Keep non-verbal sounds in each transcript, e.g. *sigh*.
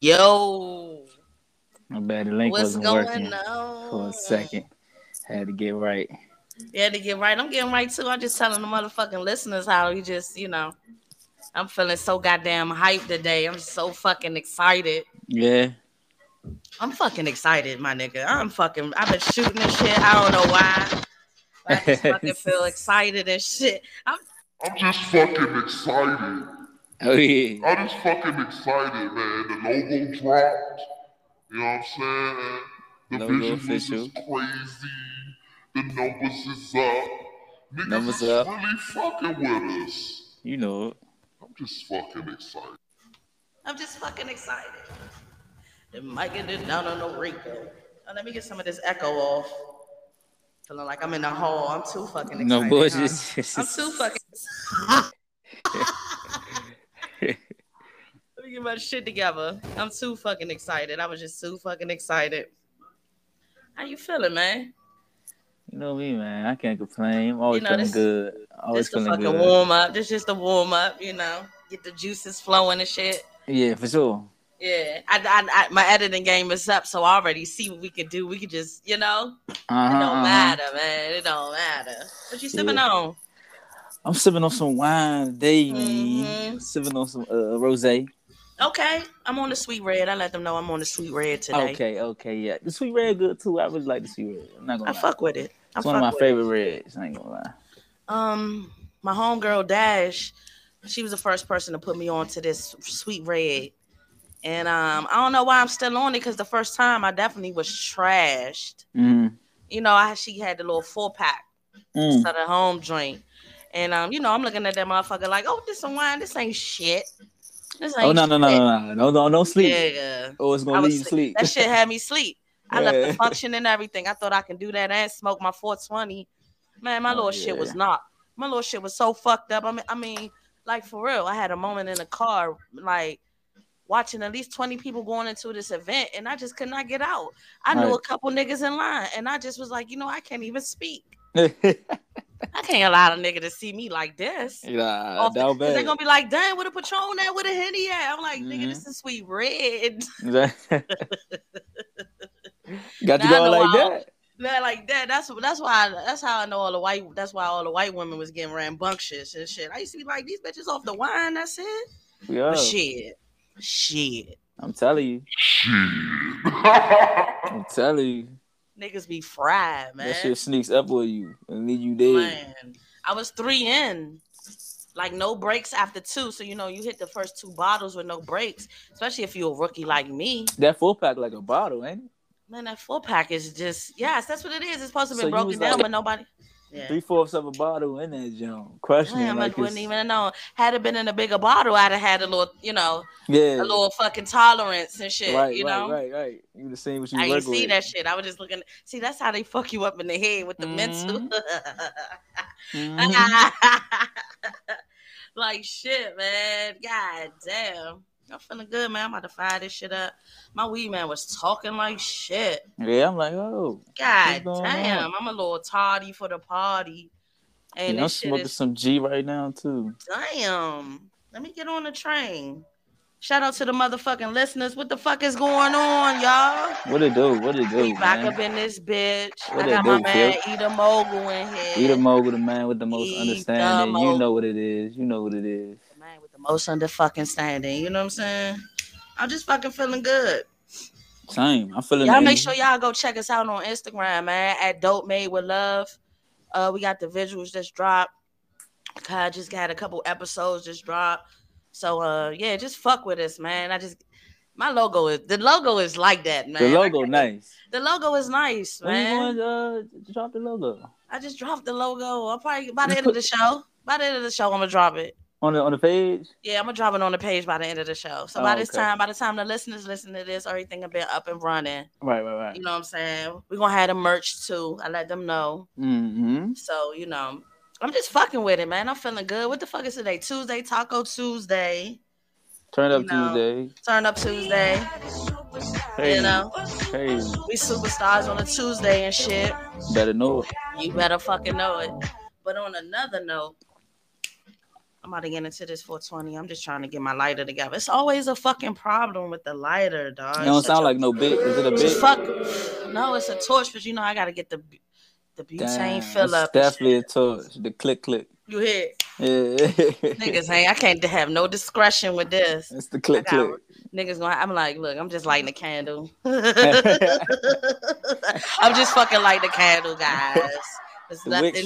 Yo. My bad, the link What's wasn't going working on? for a second. Had to get right. Yeah, to get right. I'm getting right too. I'm just telling the motherfucking listeners how you just, you know, I'm feeling so goddamn hyped today. I'm so fucking excited. Yeah. I'm fucking excited, my nigga. I'm fucking. I've been shooting this shit. I don't know why. But I just fucking *laughs* feel excited and shit. I'm I'm just fucking excited. Oh yeah. I'm just fucking excited, man. The logo dropped. You know what I'm saying? The Logo visuals official. is crazy. The numbers is up. Niggas Numbers is up. really fucking with us. You know it. I'm just fucking excited. I'm just fucking excited. The mic and it down on the Rico. Oh, let me get some of this echo off. Feeling like I'm in the hall. I'm too fucking excited. No huh? *laughs* bullshit. I'm too fucking. *laughs* Let me get my shit together. I'm too fucking excited. I was just too fucking excited. How you feeling, man? You know me, man. I can't complain. I'm always know, feeling this- good. Always This the feeling fucking good. warm up. This just the warm up, you know. Get the juices flowing and shit. Yeah, for sure. Yeah, I, I, I, my editing game is up, so I already see what we can do. We can just, you know, Uh-huh, it don't uh-huh. matter, man. It don't matter. What you sipping Yeah. on? I'm sipping on some wine today, man. Mhm. Sipping on some uh, rosé. Okay, I'm on the sweet red. I let them know I'm on the sweet red today. Okay, okay, yeah. The sweet red good too. I really like the sweet red. I'm not gonna I lie. fuck with it. I it's one of my with it. favorite reds. I ain't gonna lie. Um, my homegirl Dash, she was the first person to put me on to this sweet red. And um, I don't know why I'm still on it because the first time I definitely was trashed. Mm. You know, I she had the little four pack Mm. of the home joint. And um, you know, I'm looking at that motherfucker like, oh, this some wine, this ain't shit. Ain't Oh no no no no no no no don't sleep. Yeah. Oh, it's gonna leave sleep. sleep. That shit had me sleep. I left the *laughs* function and everything. I thought I can do that and smoke my 420. Man, my Oh, little shit was not. My little shit was so fucked up. I mean, I mean, like for real. I had a moment in the car, like watching at least 20 people going into this event, and I just could not get out. I knew a couple niggas in line, and I just was like, you know, I can't even speak. *laughs* yeah, I can't allow a nigga to see me like this. down They're gonna be like, damn, with a Patron at, with a Henny at. I'm like, nigga, Mhm. this is sweet red. *laughs* Got you Now going like that. Not like that. That's that's why that's how I know all the white. That's why all the white women was getting rambunctious and shit. I used to be like these bitches off the wine. That's it. Yeah, But shit, shit, I'm telling you. Shit. I'm telling you. Niggas be fried, man. That shit sneaks up on you and leave you dead. Man, I was three in, like no breaks after two. So you know you hit the first two bottles with no breaks, especially if you're a rookie like me. That full pack like a bottle, ain't it? Man, that full pack is just yes, that's what it is. It's supposed to be So broken down, like- but nobody. Yeah. Three fourths of a bottle in that junk. Crushing Damn, it like wouldn't even know. Had it been in a bigger bottle, I'd have had a little, you know, yeah. a little fucking tolerance and shit. right, you right, know, right, right. You would have seen what you I ain't see with. that shit. I was just looking. See, that's how they fuck you up in the head with the mental. Mhm. *laughs* like shit, man. God damn. I'm feeling good, man. I'm about to fire this shit up. My weed man was talking like shit. Yeah, I'm like, oh, God damn. on? I'm a little tardy for the party. And yeah, I'm smoking is some G right now too. Damn. Let me get on the train. Shout out to the motherfucking listeners. What the fuck is going on, y'all? What it do? What it do, we back man? up in this bitch. What I got my man Phil? Eda Mogul in here. Eat a mogul, the man with the most Eat understanding. You know what it is. You know what it is. With the most under fucking standing. You know what I'm saying? I'm just fucking feeling good. Same. I'm feeling. Y'all make sure y'all go check us out on Instagram, man, at Dope Made with Love. Uh, we got the visuals just dropped. I just got a couple episodes just dropped. So uh, yeah, just fuck with us, man. I just my logo is the logo is like that, man. The logo can't- nice. The logo is nice, When man. you going to uh, drop the logo I just dropped the logo. I'll probably by the end of the show. By the end of the show, I'm gonna drop it. On the on the page? Yeah, I'm gonna drop it on the page by the end of the show. So Oh, by this okay. time, by the time the listeners listen to this, everything will be up and running. Right, right, right. You know what I'm saying? We're gonna have the merch too. I let them know. Mm-hmm. So, you know, I'm just fucking with it, man. I'm feeling good. What the fuck is today? Tuesday, Taco Tuesday. Turn up You know. Tuesday. Turn up Tuesday. Hey, You know, hey, we superstars on a Tuesday and shit. better know it. You better fucking know it. But on another note, I'm about to get into this 420. I'm just trying to get my lighter together. It's always a fucking problem with the lighter, dog. It don't sound a- like no big. Is it a a fuck. No, it's a torch, but you know I gotta get the the butane Damn, fill up. definitely a torch. The click click. You hear? Yeah. *laughs* Niggas ain't. I can't have no discretion with this. It's the click got- click. Niggas going. I'm like, look, I'm just lighting a candle. *laughs* *laughs* I'm just fucking lighting a candle, guys. It's The nothing.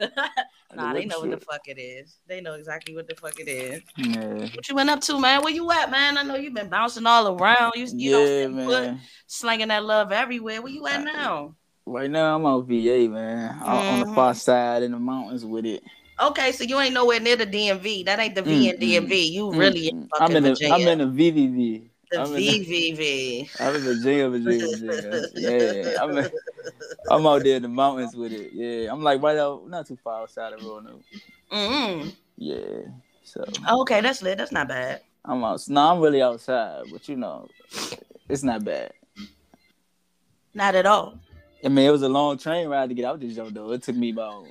*laughs* nah, they know what the fuck it is. They know exactly what the fuck it is. Yeah. What you been up to, man? Where you at, man? I know you've been bouncing all around. You, you know, Yeah, staying put, slinging that love everywhere. Where you at now? Right now I'm on VA, man. I'm on the far mm-hmm. side in the mountains with it. Okay, so you ain't nowhere near the DMV. That ain't the V mm, and Mm-mm. DMV. You mm, really Mm-mm. fucking I'm in the Virginia. I'm in the VVV. *laughs* I'm in the- VVV. I'm in Virginia, Virginia, Virginia. Yeah, I'm in, I'm out there in the mountains with it. Yeah, I'm like right out, not too far outside of Roanoke. mm Yeah, so Okay, that's lit. That's not bad. I'm out. No, I'm really outside, but you know, it's not bad. Not at all. I mean, it was a long train ride to get out this joint though. It took me about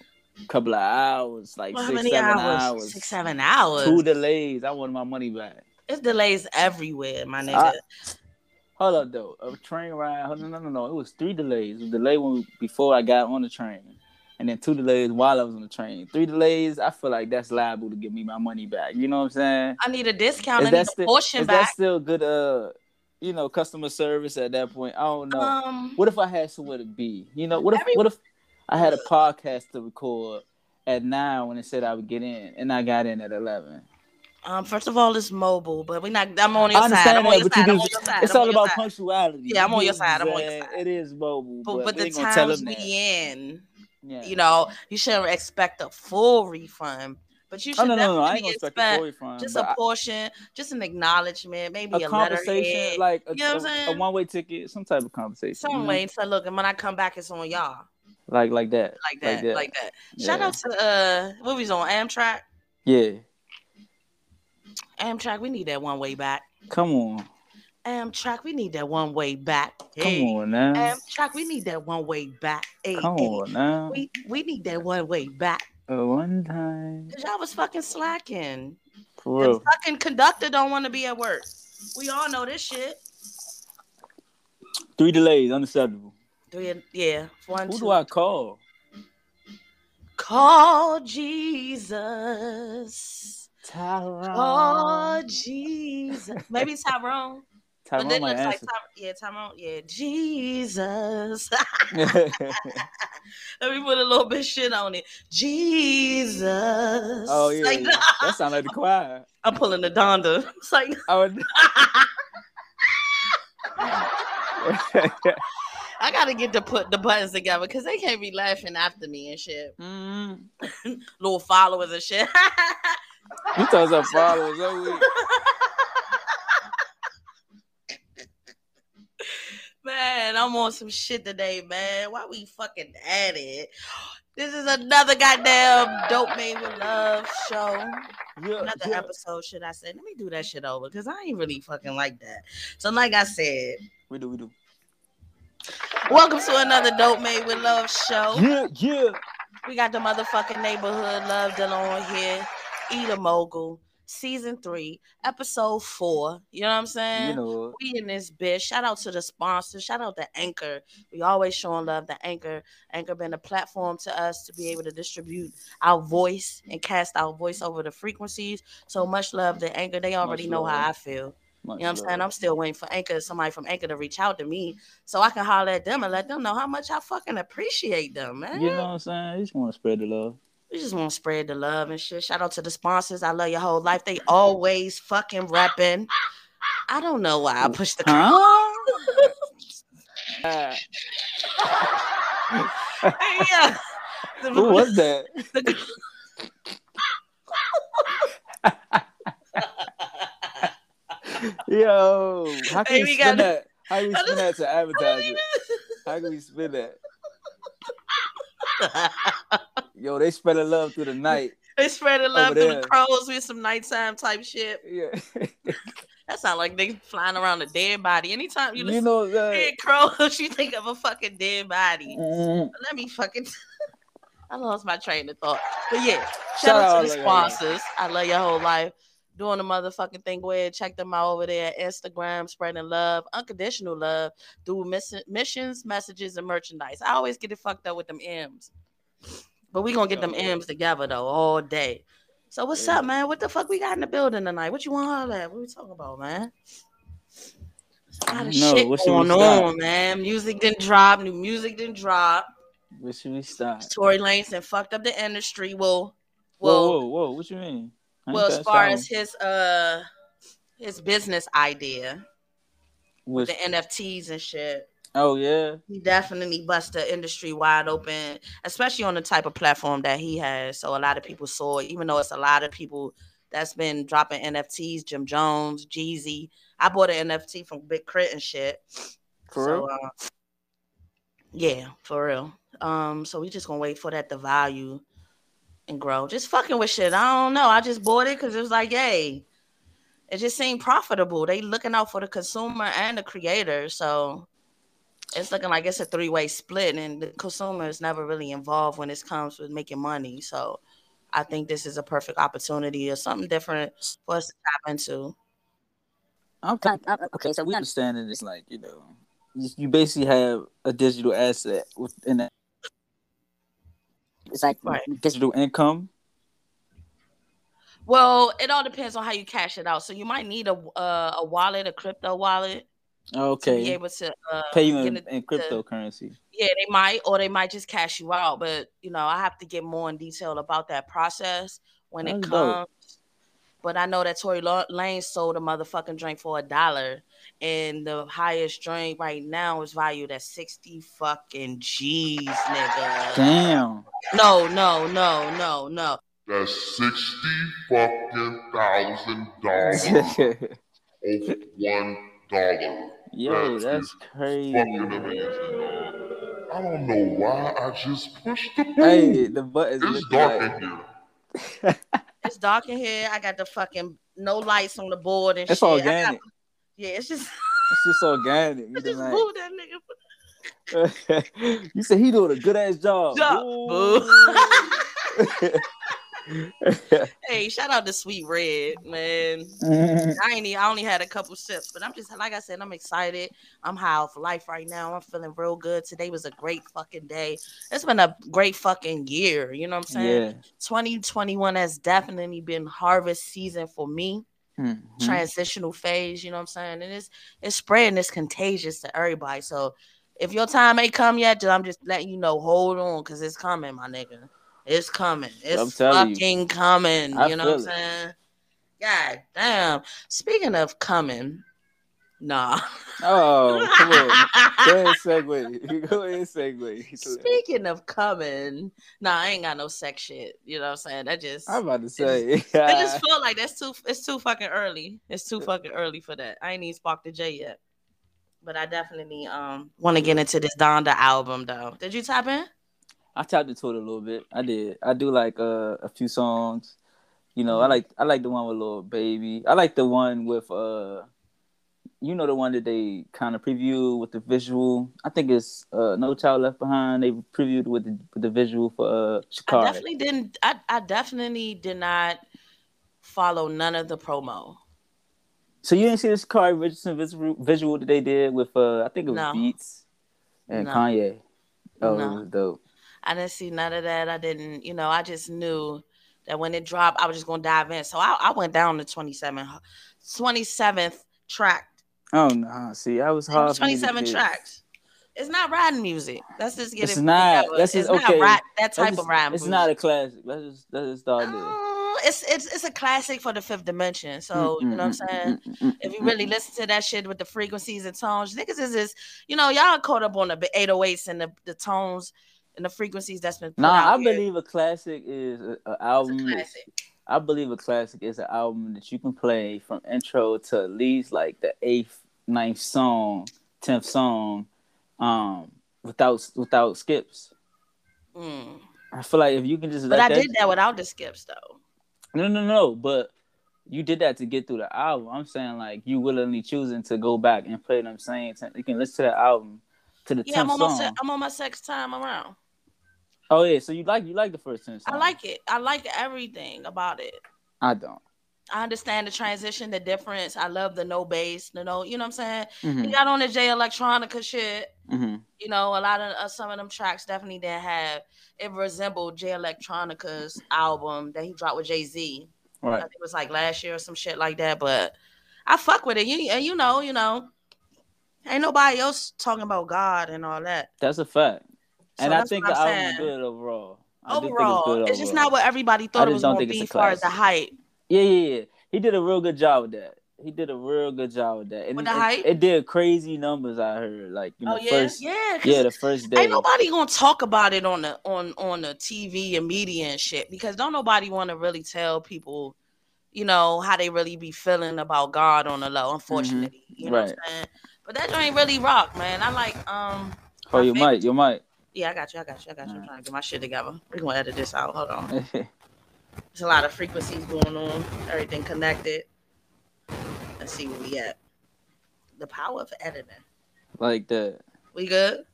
a couple of hours, like Well, six, seven hours? hours. Six, seven hours. Two delays. I wanted my money back. It's delays everywhere, my nigga. I- Hold up though, a train ride. hold- No, no, no, no. It was three delays. It was delay when before I got on the train, and then two delays while I was on the train. Three delays. I feel like that's liable to give me my money back. You know what I'm saying? I need a discount. Is I need a still portion is that back. still good? Uh, you know, customer service at that point. I don't know. Um, What if I had somewhere to be? You know, what if Every- what if I had a podcast to record at nine when it said I would get in, and I got in at eleven? Um, first of all, it's mobile, but we not. I'm on your I side. I'm on your you side. I'm on your side. It's I'm all about side. punctuality. Yeah, I'm on your side, I'm on your side. It is mobile, But, but, but the ain't gonna tell times we that. in, Yeah. you know, you shouldn't expect a full refund, but you Oh should no, no, no! I ain't expect a full refund. just a portion, just an acknowledgement, maybe a, a, a letterhead, like a, You know what I'm a, one way ticket, some type of conversation. some know? way. So look, and when I come back, it's on y'all, like like that, like that, that. like that. Shout Yeah. out to uh, what was on Amtrak. Yeah, Amtrak, we need that one way back. come on, Amtrak, we need that one way back. come on now, Amtrak, we need that one way back. Hey, come hey. on now. We we need that one way back. Uh, one time, Cause y'all was fucking slacking. for The fucking conductor don't want to be at work. We all know this shit. Three delays, unacceptable. Three, yeah, one, Who two. do I call? Call Jesus. Tyrone. Call Jesus. Maybe Tyrone. *laughs* But Tyrone it might looks like answer. Ty- yeah, Tyrone. Yeah, Jesus. *laughs* Let me put a little bit shit on it. Jesus. oh yeah, Like, yeah. that sounds like the choir. I'm pulling the Donda. It's like *laughs* I would. I gotta get to put the buttons together because they can't be laughing after me and shit. mm. Little followers and shit. You thought some followers. Oh, wait. man, I'm on some shit today, man. Why we fucking at it? This is another goddamn dope made with love show. Yeah, Another yeah. episode, should I say? Let me do that shit over because I ain't really fucking like that. So, like I said, We do, we do. welcome to another dope made with love show. Yeah, yeah. We got the motherfucking neighborhood love dealer on here. Eat a mogul, season three, episode four. You know what I'm saying? You know, we in this bitch. Shout out to the sponsor. Shout out to Anchor. We always showing love to Anchor. Anchor been a platform to us to be able to distribute our voice and cast our voice over the frequencies. So much love to Anchor. They already know how. I feel. much You know what I'm saying? I'm still waiting for Anchor, somebody from Anchor to reach out to me so I can holler at them and let them know how much I fucking appreciate them, man. You know what I'm saying? You just want to spread the love. We just want to spread the love and shit. Shout out to the sponsors. I love your whole life. They always fucking repping. I don't know why I pushed the Huh? Uh, yeah. *laughs* who was that? *laughs* Yo, how can Hey, we we spin got- that? How can we *laughs* spin that to advertise even- How can we spin that? Yo, they spread spreading love through the night. they spread spreading love through there. the crows with some nighttime type shit. Yeah, *laughs* That sound like they flying around a dead body. Anytime you you listen know to that. crows, *laughs* you think of a fucking dead body. Mm, Let me fucking. *laughs* I lost my train of thought. But yeah, shout, Shout out, to the to your life. sponsors. I love your whole life. Doing the motherfucking thing. Go ahead, check them out over there Instagram, spreading love, unconditional love through miss- missions, messages, and merchandise. I always get it fucked up with them M's. But we gonna get them M's together though all day. So what's Yeah. up, man? What the fuck we got in the building tonight? What you want all that? What we talking about, man? A lot of No, shit what going on, man. Music didn't drop, new music didn't drop. Where should we start? Tory Lanez and fucked up the industry. Well, Whoa, whoa, whoa! What you mean? Well, as far that as his uh his business idea with the NFTs and shit, oh yeah, he definitely bust the industry wide open, especially on the type of platform that he has. So a lot of people saw it, even though it's a lot of people that's been dropping NFTs, Jim Jones, Jeezy. I bought an NFT from Big K.R.I.T. and shit. for so, real. uh, yeah, for real. Um, so we just gonna wait for that to value and grow. Just fucking with shit. I don't know. I just bought it because it was like, yay. It just seemed profitable. They looking out for the consumer and the creator. So it's looking like it's a three-way split, and the consumer is never really involved when it comes with making money. So I think this is a perfect opportunity or something different for us to tap into. Okay, uh, okay. So we understand it. It's like you know, you, you basically have a digital asset within that. It's like Right. digital income. Well, it all depends on how you cash it out. So you might need a uh, a wallet, a crypto wallet, Okay. to be able to uh, pay you in, in to- cryptocurrency. Yeah, they might, or they might just cash you out. But you know, I have to get more in detail about that process when it comes. dope. Comes. But I know that Tory Lanez sold a motherfucking drink for a dollar, and the highest drink right now is valued at sixty fucking G's, nigga. Damn. No, no, no, no, no. That's sixty fucking thousand dollars *laughs* Yo, off one dollar. that's Fucking crazy. amazing, dog. I don't know why I just pushed the button. Hey, the butt is it's dark like in here. *laughs* It's dark in here. I got the fucking no lights on the board and it's shit. I got- organic. yeah, it's just *laughs* It's just organic. *laughs* You just moved that nigga. *laughs* you said he doing a good ass job. Job. *laughs* Hey, shout out to Sweet Red, man. Mhm. I ain't. I only had a couple sips, but I'm just like I said. I'm excited. I'm high off life right now. I'm feeling real good. Today was a great fucking day. It's been a great fucking year. You know what I'm saying? yeah. 2021 has definitely been harvest season for me. Mhm. Transitional phase. You know what I'm saying? And it's it's spreading. It's contagious to everybody. So if your time ain't come yet, then I'm just letting you know. Hold on, cause it's coming, my nigga. It's coming. It's telling you. fucking coming. I you know what I'm it. saying? God damn. Speaking of coming, nah. Oh, come on. *laughs* Go ahead, segue. *laughs* Go ahead, segue. Speaking of coming, nah, I ain't got no sex shit. You know what I'm saying? That just I'm about to say. *laughs* I just feel like that's too it's too fucking early. It's too fucking early for that. I ain't even sparked the J yet. But I definitely um want to get into this Donda album though. Did you tap in? I tapped into it a little bit. I did. I do like uh, a few songs. You know, I Mhm. like I like the one with Lil Baby. I like the one with uh you know the one that they kind of preview with the visual. I think it's uh No Child Left Behind. They previewed with the with the visual for uh I definitely didn't I, I definitely did not follow none of the promo. So you didn't see this Sha'Carri Richardson visual, visual that they did with uh I think it was No. Beats and No. Kanye. Oh, No. it was dope. I didn't see none of that. I didn't, you know, I just knew that when it dropped, I was just gonna dive in. So I, I went down to 27, 27th track. Oh no, see, I was hard. was for me to 27 tracks. It's not riding music. Let's just get It's it. not. That's it's just- not okay. that Let's type just- of rap. It's music. not a classic. Let's just let's just start there. Uh, it's it's it's a classic for the fifth dimension. So mm, you know what I'm mm, mm, saying. If you really listen to that shit with the frequencies and tones, niggas is this, you know, y'all caught up on the 808s and the, the tones and the frequencies that's been put Nah, out I here. believe a classic is an It's a album. classic. I believe a classic is an album that you can play from intro to at least like the eighth, ninth song, tenth song, um, without without skips. Mm. I feel like if you can just But let I that, did that without the skips though. no, no, no, but you did that to get through the album. I'm saying like you willingly choosing to go back and play them same. Ten- you can listen to that album to the Yeah, I'm tenth on my song. se- I'm on my sex time around. Oh yeah, so you like you like the first ten songs? I like it. I like everything about it. I don't. I understand the transition, the difference. I love the no bass, the no, you know what I'm saying? Mhm, He got on the Jay Electronica shit. mhm. You know, a lot of uh, some of them tracks definitely didn't have it resembled Jay Electronica's album that he dropped with Jay Z. Right. think it was like last year or some shit like that. But I fuck with it. You and you know, you know, ain't nobody else talking about God and all that. That's a fact. So and I think what the I'm album was good overall. I do think Overall, good it's just not what everybody thought it was gonna be a as far as the hype. Yeah, yeah, yeah. He did a real good job with that. He did a real good job with that. And With it, the it- hype? it did crazy numbers. I heard, like you know, oh yeah, first yeah, yeah, the first day. Ain't nobody gonna talk about it on the on on the TV and media and shit because don't nobody want to really tell people, you know, how they really be feeling about God on the low. Unfortunately, you know what Right. I'm saying. But that joint really rock, man. I like um. oh, you favorite- might, you might. Yeah, I got you. I got you. I got you. I'm trying to get my shit together. We're gonna edit this out. Hold on. *laughs* There's a lot of frequencies going on. Everything connected. Let's see where we at. The power of editing. like that. We good?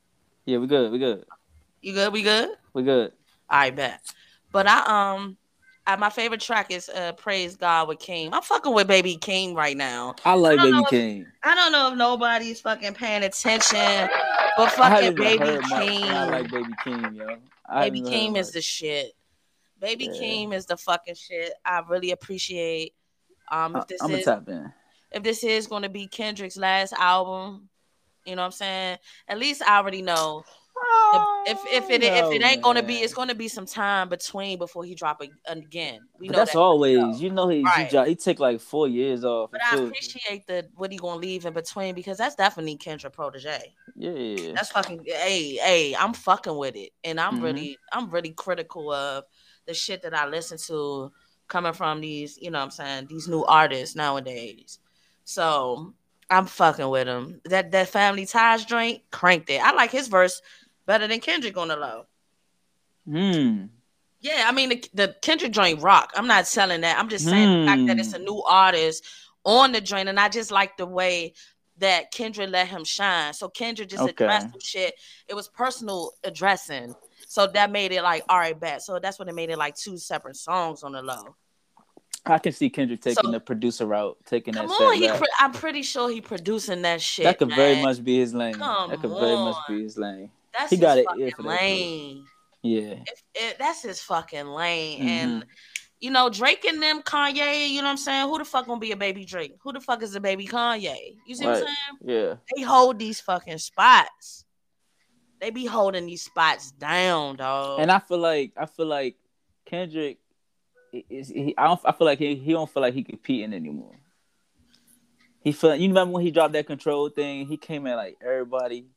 Yeah, we good. We good. You good? We good? We good. I bet. But I um uh, my favorite track is uh Praise God with Keem. I'm fucking with Baby Keem right now. I like I Baby if- Keem. I don't know if nobody's fucking paying attention, but fucking Baby Keem. and I like Baby Keem, yo. I Baby Keem is the shit. Baby Yeah. Keem is the fucking shit. I really appreciate um if this I'm is if this is going to be Kendrick's last album, you know what I'm saying? At least I already know. If if it if it ain't to be, it's to be some time between before he drop again. We But know that's that. always, you know, he Right. he, he take like four years off. But I appreciate the what he gonna leave in between because that's definitely Kendra protege. yeah, That's fucking hey hey. I'm fucking with it, and I'm Mhm. really I'm really critical of the shit that I listen to coming from these you know what I'm saying these new artists nowadays. So I'm fucking with him. That that Family Ties joint cranked it. I like his verse better than Kendrick on the low. Hmm. Yeah, I mean the, the Kendrick joint rock. I'm not selling that. I'm just saying the fact that it's a Hmm. new artist on the joint, and I just like the way that Kendrick let him shine. So Kendrick just Okay. addressed some shit. It was personal addressing. So that made it like all right, bet. So that's what it made it like two separate songs on the low. I can see Kendrick taking So- the producer route, taking Come that on, he. Pre- I'm pretty sure he producing that shit. that could very much be his lane. Come that could very much be his lane. That's he got his it fucking for that shit. lane. Yeah. If, if, that's his fucking lane. Mm-hmm. And you know, Drake and them, Kanye, you know what I'm saying? Who the fuck gonna be a baby Drake? Who the fuck is a baby Kanye? You see what I'm saying? Yeah. They hold these fucking spots. They be holding these spots down, dog. And I feel like I feel like Kendrick i- is he, I don't I feel like he, he don't feel like he competing anymore. He feel you remember when he dropped that control thing, he came at like everybody.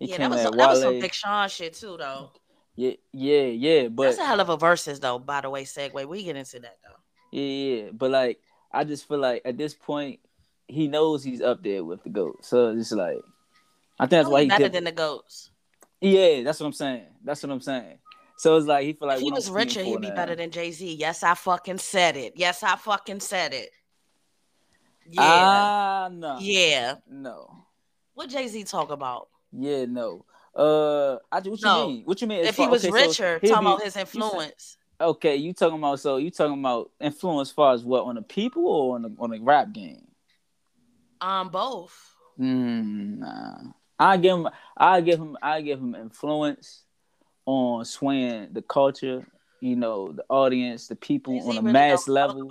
He yeah, that was, some, that was some Big Sean shit too, though. Yeah, yeah, yeah. But That's a hell of a verses, though. By the way, segue. We get into that though. Yeah, yeah, but like I just feel like at this point he knows he's up there with the goat. So it's like I think that's Only why he better than the goats. Yeah, that's what I'm saying. That's what I'm saying. So it's like he feel like if he was richer, he'd be now. better than Jay Z. Yes, I fucking said it. Yes, I fucking said it. Yeah, Ah, no. yeah. No. What Jay Z talk about? Yeah, no. Uh, I, what you No. mean? What you mean? if he was okay, richer, he'd talking be- about his influence. Okay, you talking about so you talking about influence as far as what on the people or on the on the rap game? Um, both. Mm, nah. I give him. I give him. I give him influence on swaying the culture. You know, the audience, the people on a really mass level.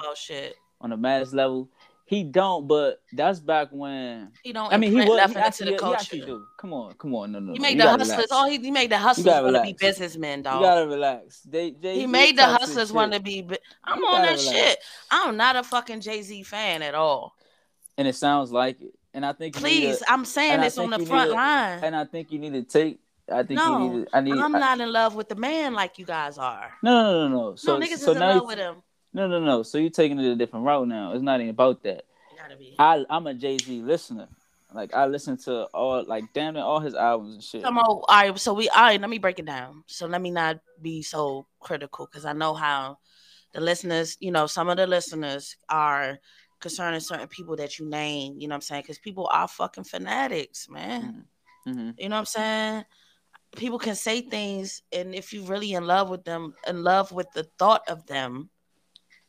On a mass level, he don't. But that's back when. He don't. I mean, he was. He nothing into actually, the culture. actually do. Come on, come on, no, no. He no. made the hustlers. relax. Oh, he, he made the hustlers want to be businessmen, dog. You gotta relax. They, they, he made the hustlers want to be. I'm You on that relax. shit. I'm not a fucking Jay Z fan at all. and it sounds like it. And I think Please, I'm saying this on the front line. and I think you need to take. I think No, you need. To, I need. I'm I- not in love with the man like you guys are. no, no, no, no. So, no, niggas so is in now love with him. No, no, no. So you're taking it a different route now. It's not even about that. You gotta be. I I'm a Jay Z listener. Like I listen to all like damn it, all his albums and shit. Come on, all right. So we, all right. Let me break it down. So let me not be so critical because I know how the listeners, you know, some of the listeners are concerning certain people that you name. You know what I'm saying? Because people are fucking fanatics, man. hmm You know what I'm saying? people can say things, and if you're really in love with them, in love with the thought of them,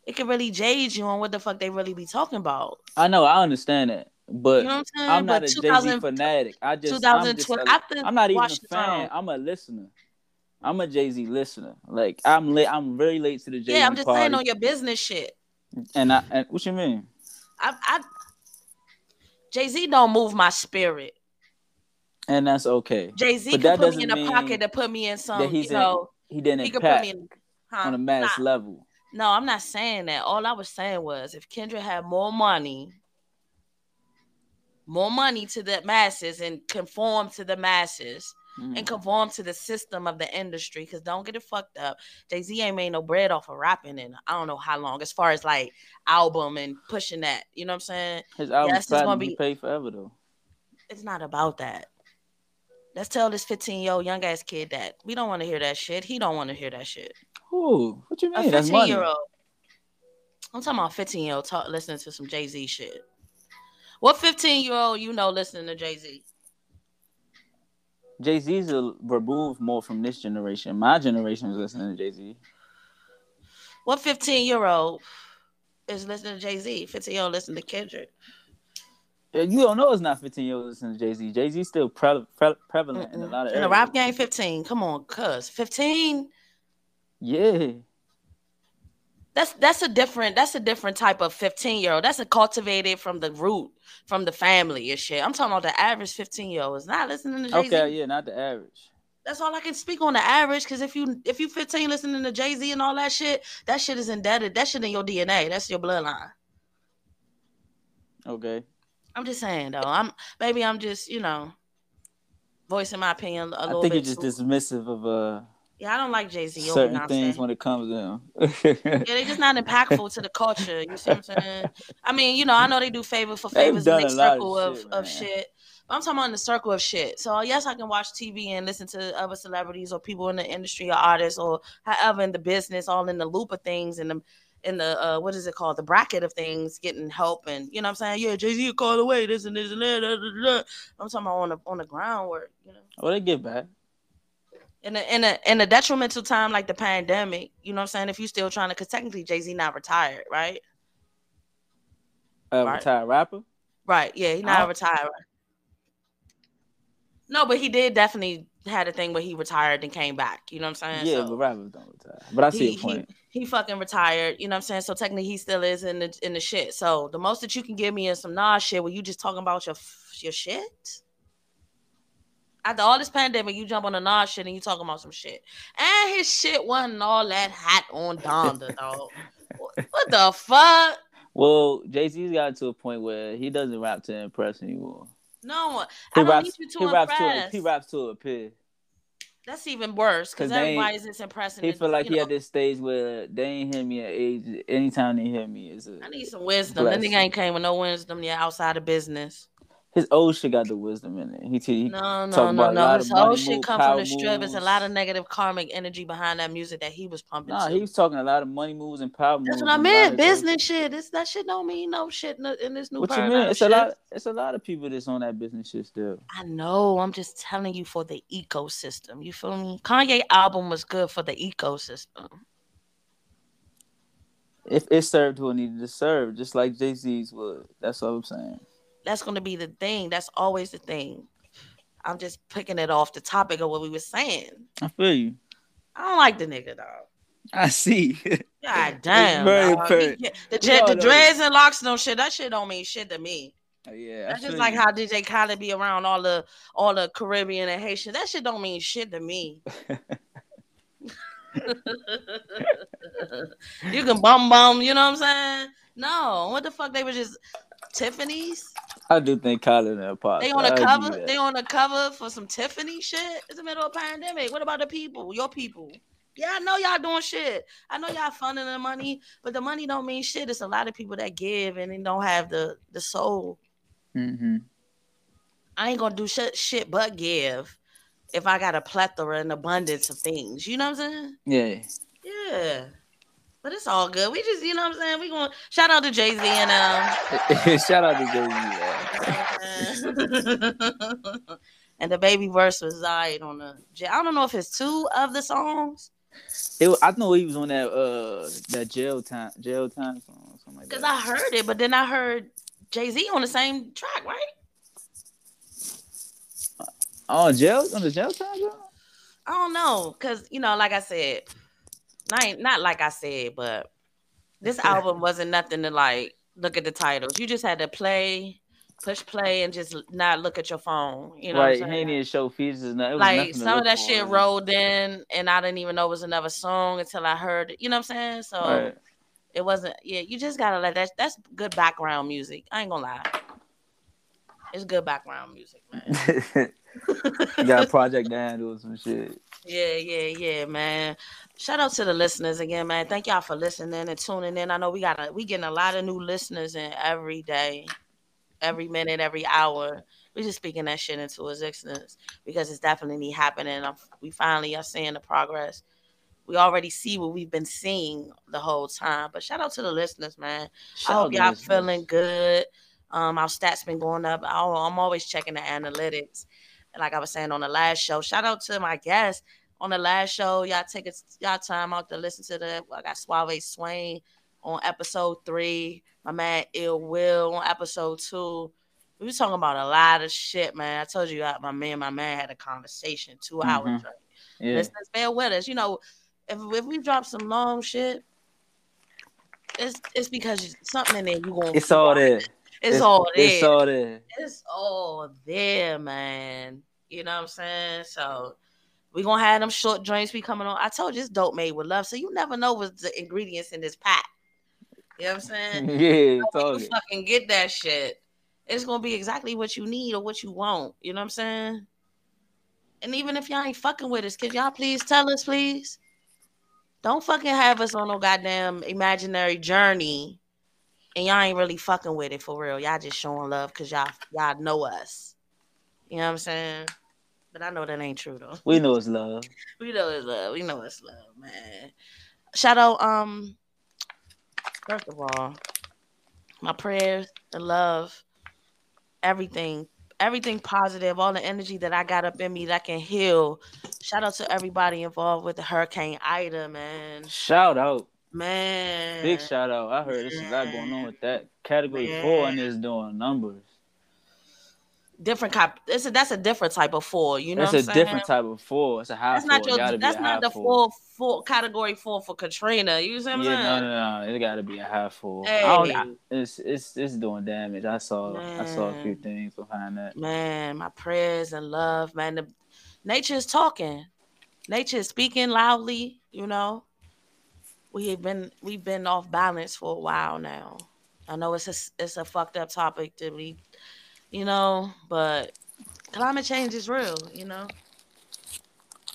it can really jade you on what the fuck they really be talking about. I know, I understand that, but You know I'm? I'm not But a Jay Z fanatic. I just, I'm, just 2012 a- I'm not even a fan. I'm a listener. I'm a Jay Z listener. Like I'm late. I'm very late to the Jay Z Yeah, I'm just party. saying on your business shit. and I, and what you mean? I, I Jay Z don't move my spirit. And that's okay. Jay Z can that put me in a pocket to put me in some, that he's you in- He didn't he could put me in. Huh? on a mass Nah. level. No, I'm not saying that. All I was saying was if Kendrick had more money, more money to the masses and conform to the masses Mm. and conform to the system of the industry, because don't get it fucked up. Jay Z ain't made no bread off of rapping in I don't know how long, as far as like album and pushing that. You know what I'm saying? His album Yes, gonna be- paid forever though. It's not about that. Let's tell this 15 year old young ass kid that we don't want to hear that shit. He don't want to hear that shit. Ooh, what you A mean? That's 15 money. year old. I'm talking about 15 year old talk, listening to some Jay Z shit. What 15 year old you know listening to Jay Z? Jay Z's removed more from this generation. My generation is listening to Jay Z. What 15 year old is listening to Jay Z? 15 year old listening to Kendrick. You don't know it's not 15 year olds listening to Jay Z. Jay Z still pre- pre- prevalent in a lot of In the rap game, 15. Come on, cuz 15. Yeah. That's that's a different that's a different type of 15 year old. That's a cultivated from the root, from the family and shit. I'm talking about the average 15 year old is not listening to Jay Z. Okay, yeah, not the average. That's all I can speak on the average. Because if you if you 15 listening to Jay Z and all that shit, that shit is indebted. That shit in your DNA. That's your bloodline. Okay. I'm just saying though. I'm maybe I'm just you know voicing my opinion a I little think bit. you're just too- dismissive of uh yeah, I don't like Jay Z. certain things when it comes down. *laughs* Yeah, they're just not impactful to the culture. You see what I'm saying? I mean, you know, I know they do favor for favors in done their a lot of circle of, shit, of shit. But I'm talking about in the circle of shit. So yes, I can watch TV and listen to other celebrities or people in the industry or artists or however in the business, all in the loop of things and the in the uh what is it called? The bracket of things getting help and you know what I'm saying? Yeah, Jay-Z call away this and this and that. I'm talking about on the on the groundwork, you know. well, they get back. In a in a in a detrimental time like the pandemic, you know what I'm saying? If you're still trying to cause technically Jay-Z not retired, right? Uh, Right. retired rapper. Right. Yeah, he not don't- retired. No, but he did definitely had a thing where he retired and came back. You know what I'm saying? Yeah, So but rappers don't retire. But I see he, your point. he he fucking retired. You know what I'm saying? So technically he still is in the in the shit. So the most that you can give me is some Nas shit where you just talking about your your shit. After all this pandemic, you jump on the Nas shit and you talking about some shit. And his shit wasn't all that hot on Donda, *laughs* dog. What the fuck? Well, Jay Z's got to a point where he doesn't rap to impress anymore. No, He I don't raps. need you to He raps to. impress. He raps to appear. That's even worse 'Cause because everybody's just impressing. He feel like he know, at this stage where they ain't hear me at age. Anytime they hear me is a, I need some wisdom. That Bless nigga ain't came with no wisdom yet outside of business. His old shit got the wisdom in it. He, he No, no, no, about no. His money shit move, come from the strip. There's a lot of negative karmic energy behind that music that he was pumping. Nah, to. he was talking a lot of money moves and power moves. That's what I and a lot meant. Business shit. This that shit don't mean no shit in, the, in this new What you mean? It's shit. a lot. It's a lot of people that's on that business shit still. I know. I'm just telling you for the ecosystem. You feel me? Kanye album was good for the ecosystem. If it served who it needed to serve, just like Jay Z's would. That's all I'm saying. That's gonna be the thing. That's always the thing. I'm just picking it off the topic of what we were saying. I feel you. I don't like the nigga though. I see. *laughs* God damn. He- The, dread- the dreads and locks and no shit. That shit don't mean shit to me. Oh, yeah, I That's just like you. how DJ Khaled be around all the all the Caribbean and Haitian. That shit don't mean shit to me. *laughs* you can bum bum, you know what I'm saying? No, what the fuck? They were just Tiffany's. I do think Colin and Apostle. They on a cover. They on a cover for some Tiffany shit. It's the middle of a pandemic. What about the people? Your people. Yeah, I know y'all doing shit. I know y'all funding the money, but the money don't mean shit. It's a lot of people that give and they don't have the the soul. Mhm. I ain't gonna do shit shit but give if I got a plethora and abundance of things. You know what I'm saying? Yeah. Yeah. But it's all good. We just, you know what I'm saying? We going to shout out to Jay Z and um *laughs* Shout out to Jay Z. you *laughs* know what I'm saying? and the baby verse was alright on the. I don't know if it's two of the songs. It, I know he was on that uh that jail time jail time song something like Cause that. I heard it, but then I heard Jay Z on the same track, right? Oh, jail on the jail time song. I don't know, cause you know, like I said, not not like I said, but this *laughs* album wasn't nothing to like look at the titles. You just had to play, push play, and just not look at your phone. You know, what right, he saying? ain't even show features. nothing. Like some of that for, shit rolled in, and I didn't even know it was another song until I heard it. You know what I'm saying? So Right. it wasn't. Yeah, you just gotta let that. That's good background music. I ain't gonna lie. It's good background music, man. *laughs* you got a project to handle some shit. Yeah, yeah, yeah, man. Shout out to the listeners again, man. Thank y'all for listening and tuning in. I know we got a, we getting a lot of new listeners in every day, every minute, every hour. We just speaking that shit into existence because it's definitely happening. I'm, we finally are seeing the progress. We already see what we've been seeing the whole time. But shout out to the listeners, man. Shout I hope y'all listeners. feeling good. Um, our stats been going up. I'm always checking the analytics. And like I was saying on the last show, shout out to my guests on the last show. Y'all take it, y'all time out to listen to the. I got Suave Swain on episode three. My man Ill Will on episode two. We was talking about a lot of shit, man. I told you, my man, my man had a conversation, 2 hours. Mhm. Yeah. Listeners, bear with us. You know, if if we drop some long shit, it's it's because something in there you gonna. It's all there. It's, all there. It's all there. It's all there, man. You know what I'm saying? So we gonna have them short drinks be coming on. I told you it's dope made with love. So you never know what's the ingredients in this pack. You know what I'm *laughs* saying? Yeah, it's you fucking get that shit. It's gonna be exactly what you need or what you want. You know what I'm saying? And even if y'all ain't fucking with us, can y'all please tell us, please? Don't fucking have us on no goddamn imaginary journey, and y'all ain't really fucking with it for real. Y'all just showing love because y'all y'all know us. You know what I'm saying? But I know that ain't true though. We know it's love. *laughs* We know it's love. We know it's love, man. Shout out, um, first of all, my prayers, the love, everything, everything positive, all the energy that I got up in me that can heal. Shout out to everybody involved with the Hurricane Ida, man. Shout out. Man. Big shout out. I heard there's a lot going on with that. Category four and it's doing numbers. Different cop. It's a, that's a different type of four. You know, It's a different type of four. It's a high That's four. not your. It gotta be That's not the four. full full category four for Katrina. You see what I'm Yeah, saying? no, no, no. It gotta be a high four. I don't, I, it's it's it's doing damage. I saw I saw a few things behind that. Man, my prayers and love, man. The, nature is talking. Nature is speaking loudly. You know, we have been we've been off balance for a while now. I know it's a it's a fucked up topic to be, you know, but climate change is real. You know,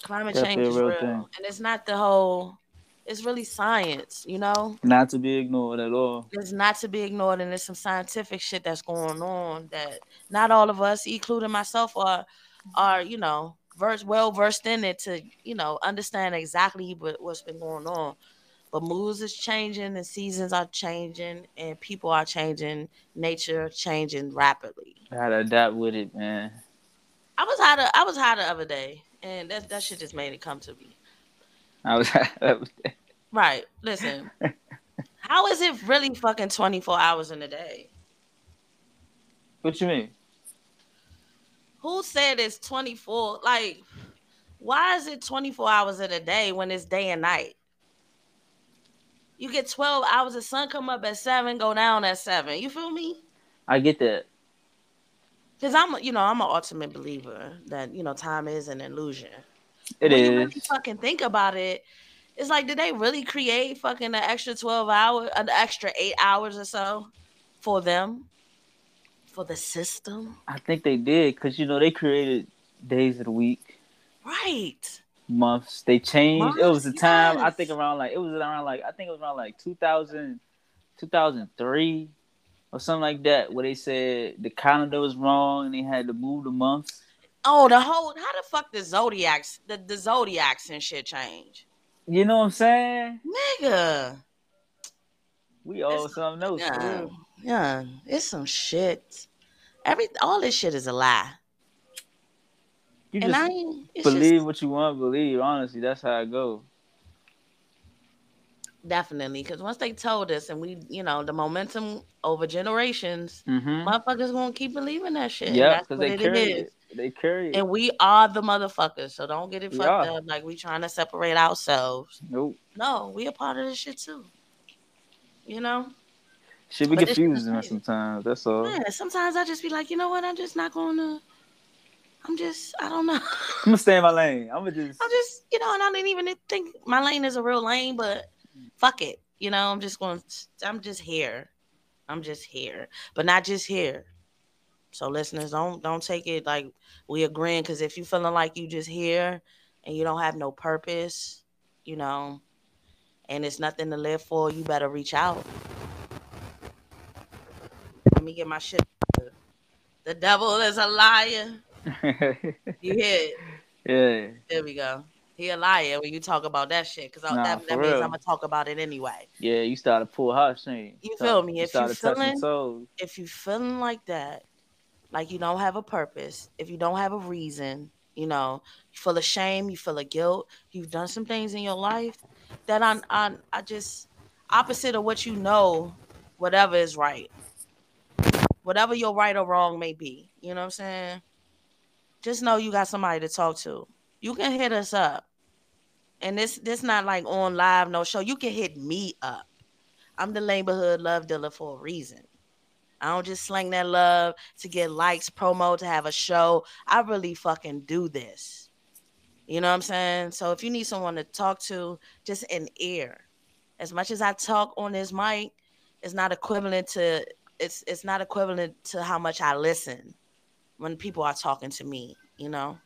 climate Definitely change is real and it's not the whole. It's really science. You know, Not to be ignored at all. it's not to be ignored and there's some scientific shit that's going on that not all of us including myself are are you know versed well versed in it to you know understand exactly what, what's been going on but moods is changing and seasons are changing and people are changing nature changing rapidly I had to adapt with it, man. i was the, i was high the other day and that, that shit just made it come to me I was, *laughs* right listen *laughs* how is it really fucking 24 hours in a day what you mean? Who said it's 24? Like, why is it 24 hours in a day when it's day and night? You get 12 hours, the sun come up at seven, go down at seven. You feel me? I get that. Because I'm, you know, I'm an ultimate believer that, you know, time is an illusion. It when is. you really fucking think about it, it's like, did they really create fucking an extra 12 hours, an extra eight hours or so for them? For the system? I think they did because you know they created days of the week, Right. Months. They changed. it was a Months, time I think around like it was around like I think it was around like 2000, 2003 or something like that where they said the calendar was wrong and they had to move the months. Oh, the whole how the fuck the zodiacs the, the zodiacs and shit change, You know what I'm saying? nigga. We all something else. for Yeah, yeah, it's some shit. Every all this shit is a lie. You and I believe just, what you want to believe. Honestly, that's how it go. definitely because once they told us, and we, you know, the momentum over generations, Mm-hmm. motherfuckers gonna keep believing that shit. Yeah, because they it carry is. it. They carry it. And we are the motherfuckers, so don't get it We fucked are. up like we trying to separate ourselves. Nope. No, we a part of this shit too. You know? Should be confusing sometimes. That's all. Yeah, sometimes I just be like, you know what? I'm just not gonna. I'm just, I don't know. *laughs* I'm gonna stay in my lane. I'm gonna just. I'm just, you know, and I didn't even think my lane is a real lane, but fuck it. You know, I'm just going, to I'm just here. I'm just here, but not just here. So listeners, don't don't take it like we agreeing because if you feeling like you just here and you don't have no purpose, you know, and it's nothing to live for, you better reach out. Let me get my shit. The devil is a liar. You hear it? *laughs* yeah. There we go. He a liar when you talk about that shit because Nah, that, that means real. I'm gonna talk about it anyway. Yeah, you started pull heartstrings. You feel me? If you feeling-. If you feeling like that, like you don't have a purpose, if you don't have a reason, you know, you feel of shame, you feel of guilt, you've done some things in your life that I I, I just opposite of what you know, whatever is right, whatever your right or wrong may be. You know what I'm saying? Just know you got somebody to talk to. You can hit us up. And this this not like on live no show. You can hit me up. I'm the neighborhood love dealer for a reason. I don't just slang that love to get likes, promo, to have a show. I really fucking do this. You know what I'm saying? So if you need someone to talk to, just an ear. As much as I talk on this mic, it's not equivalent to it's it's not equivalent to how much I listen when people are talking to me, you know.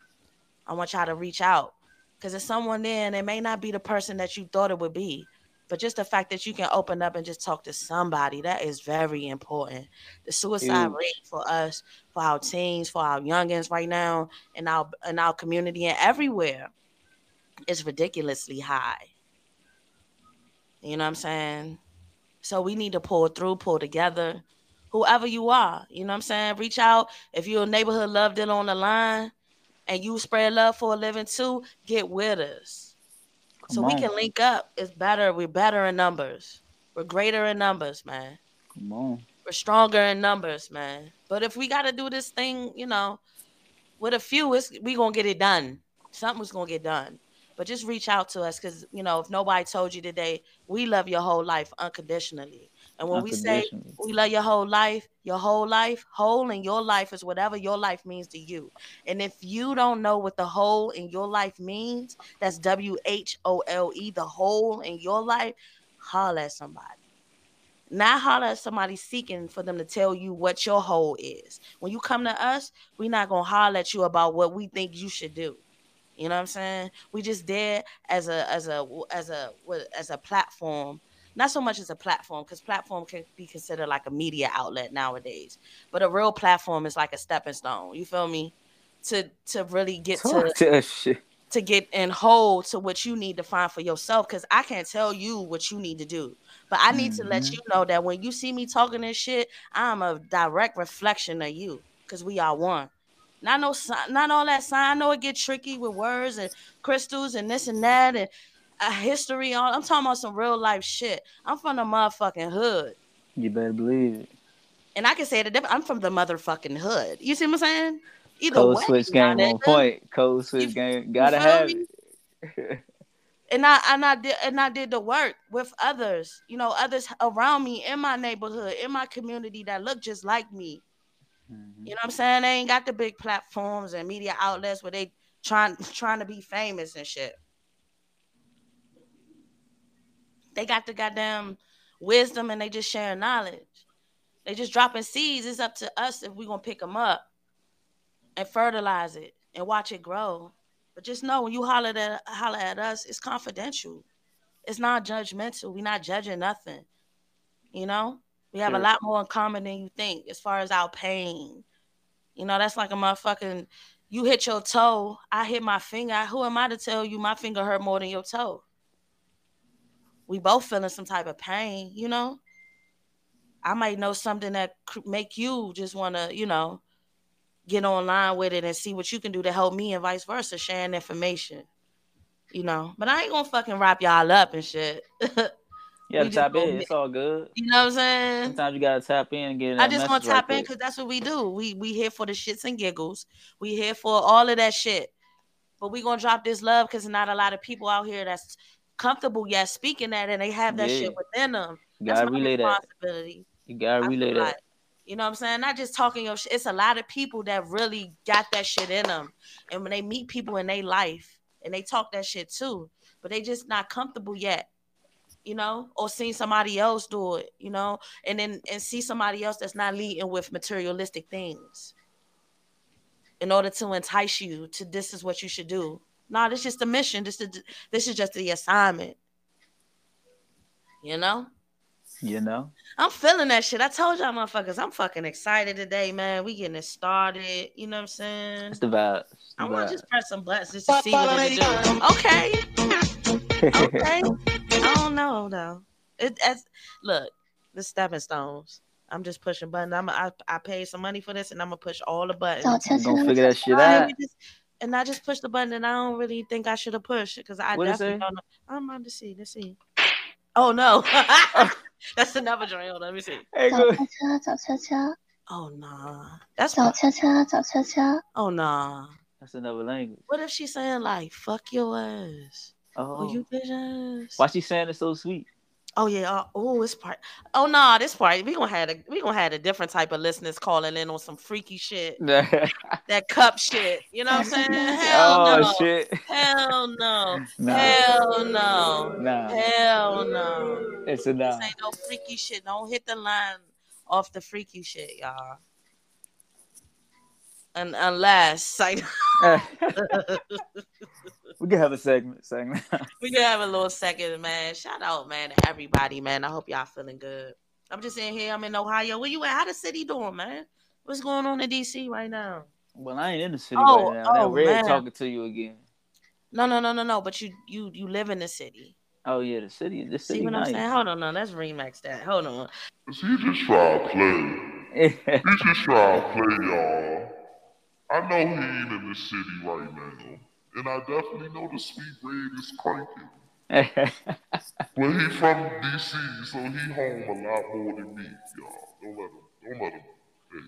I want y'all to reach out. Cause there's someone there and it may not be the person that you thought it would be. But just the fact that you can open up and just talk to somebody, that is very important. The suicide rate for us, for our teens, for our youngins right now, in our in our community and everywhere is ridiculously high. You know what I'm saying? So we need to pull through, pull together. Whoever you are, you know what I'm saying? Reach out. If you're a neighborhood love dealer on the line and you spread love for a living too, get with us so Come we can link up. It's better. We're better in numbers. We're greater in numbers, man. Come on. We're stronger in numbers, man. But if we got to do this thing, you know, with a few, it's we gonna get it done. Something's gonna get done. But just reach out to us because you know, if nobody told you today, we love your whole life unconditionally. And when we say we love your whole life, your whole life, whole in your life is whatever your life means to you. And if you don't know what the whole in your life means, that's W H O L E, the whole in your life, holler at somebody. Not holler at somebody seeking for them to tell you what your whole is. When you come to us, we're not gonna holler at you about what we think you should do. You know what I'm saying? We just there as a as a as a as a platform. Not so much as a platform, because platform can be considered like a media outlet nowadays. But a real platform is like a stepping stone. You feel me? To to really get to Talk to us shit. to get and hold to what you need to find for yourself because I can't tell you what you need to do. But I need to let Mhm. you know that when you see me talking this shit, I'm a direct reflection of you because we are one. Not no si- not all that sign. I know it get tricky with words and crystals and this and that and a history on. I'm talking about some real life shit. I'm from the motherfucking hood. You better believe it. And I can say it. I'm from the motherfucking hood. You see what I'm saying? Either Code way, switch game on point. Code switch You- game. Gotta have me? it. *laughs* and I and I did and I did the work with others, you know, others around me in my neighborhood, in my community that look just like me. Mhm. You know what I'm saying? They ain't got the big platforms and media outlets where they trying trying to be famous and shit. They got the goddamn wisdom and they just sharing knowledge. They just dropping seeds. It's up to us if we gonna pick them up and fertilize it and watch it grow. But just know when you holler at holler at us, it's confidential. It's not judgmental. We're not judging nothing. You know, we have a lot more in common than you think as far as our pain. You know, that's like a motherfucking. You hit your toe, I hit my finger. Who am I to tell you my finger hurt more than your toe? We both feeling some type of pain, you know. I might know something that make you just want to, you know, get online with it and see what you can do to help me and vice versa, sharing information. You know, but I ain't gonna fucking wrap y'all up and shit. *laughs* Yeah, tap in. It's all good. you know what I'm saying? Sometimes you gotta tap in and get. It. I just want to message right tap in because that's what we do. We we here for the shits and giggles. We here for all of that shit. But we gonna drop this love because not a lot of people out here that's comfortable yet speaking that and they have that Yeah. shit within them. You That's gotta relay that. You gotta I relay that. like, you know what I'm saying? Not just talking your shit. It's a lot of people that really got that shit in them. And when they meet people in their life and they talk that shit too, but they just not comfortable yet, you know, or seeing somebody else do it, you know, and then and see somebody else that's not leading with materialistic things in order to entice you to this is what you should do. No, nah, this just a mission. This is this is just the assignment. You know? You know? I'm feeling that shit. I told y'all motherfuckers, I'm fucking excited today, man. We getting it started. You know what I'm saying? It's the vibe. It's the I want to just press some buttons just to see what it's do. Okay. okay. *laughs* I don't know though. It as look, the stepping stones. I'm just pushing buttons. I'm I, I paid some money for this, and I'm gonna push all the buttons. Don't touch I'm gonna figure that shit out and I just pushed the button, and I don't really think I should have pushed because I what definitely don't know. I'm on to see. Let's see. Oh no, *laughs* that's another joint. Hold on, let me see. Hey, oh nah, that's oh nah. That's another language. What if she's saying like "fuck your ass"? Oh, oh you bitches. Why she saying it so sweet? Oh yeah. Uh, oh, it's part. Oh no, nah, this part. We gonna have a we gonna have a different type of listeners calling in on some freaky shit. *laughs* That cup shit. You know what I'm saying? Hell oh no. shit. Hell no. *laughs* Nah. Hell no. Nah, Hell no. it's a This nah. ain't no freaky shit. Don't hit the line off the freaky shit, y'all. And unless like, *laughs* we can have a segment. Segment. *laughs* we can have a little second, man. Shout out, man, to everybody, man. I hope y'all feeling good. I'm just in here. I'm in Ohio. Where you at? How the city doing, man? What's going on in DC right now? well, I ain't in the city Oh, right now. That oh, Red man. talking to you again. No, no, no, no, no. But you, you, you live in the city. Oh yeah, the city. The city. See city what I'm saying? Hold on, no. Let's remix that. Hold on. Cause he just try to play. He just try to play, y'all. I know he ain't in the city right now. And I definitely know the speed rate is cranking. *laughs* But he from DC, so he home a lot more than me, y'all. Don't let him, don't let him. Hey.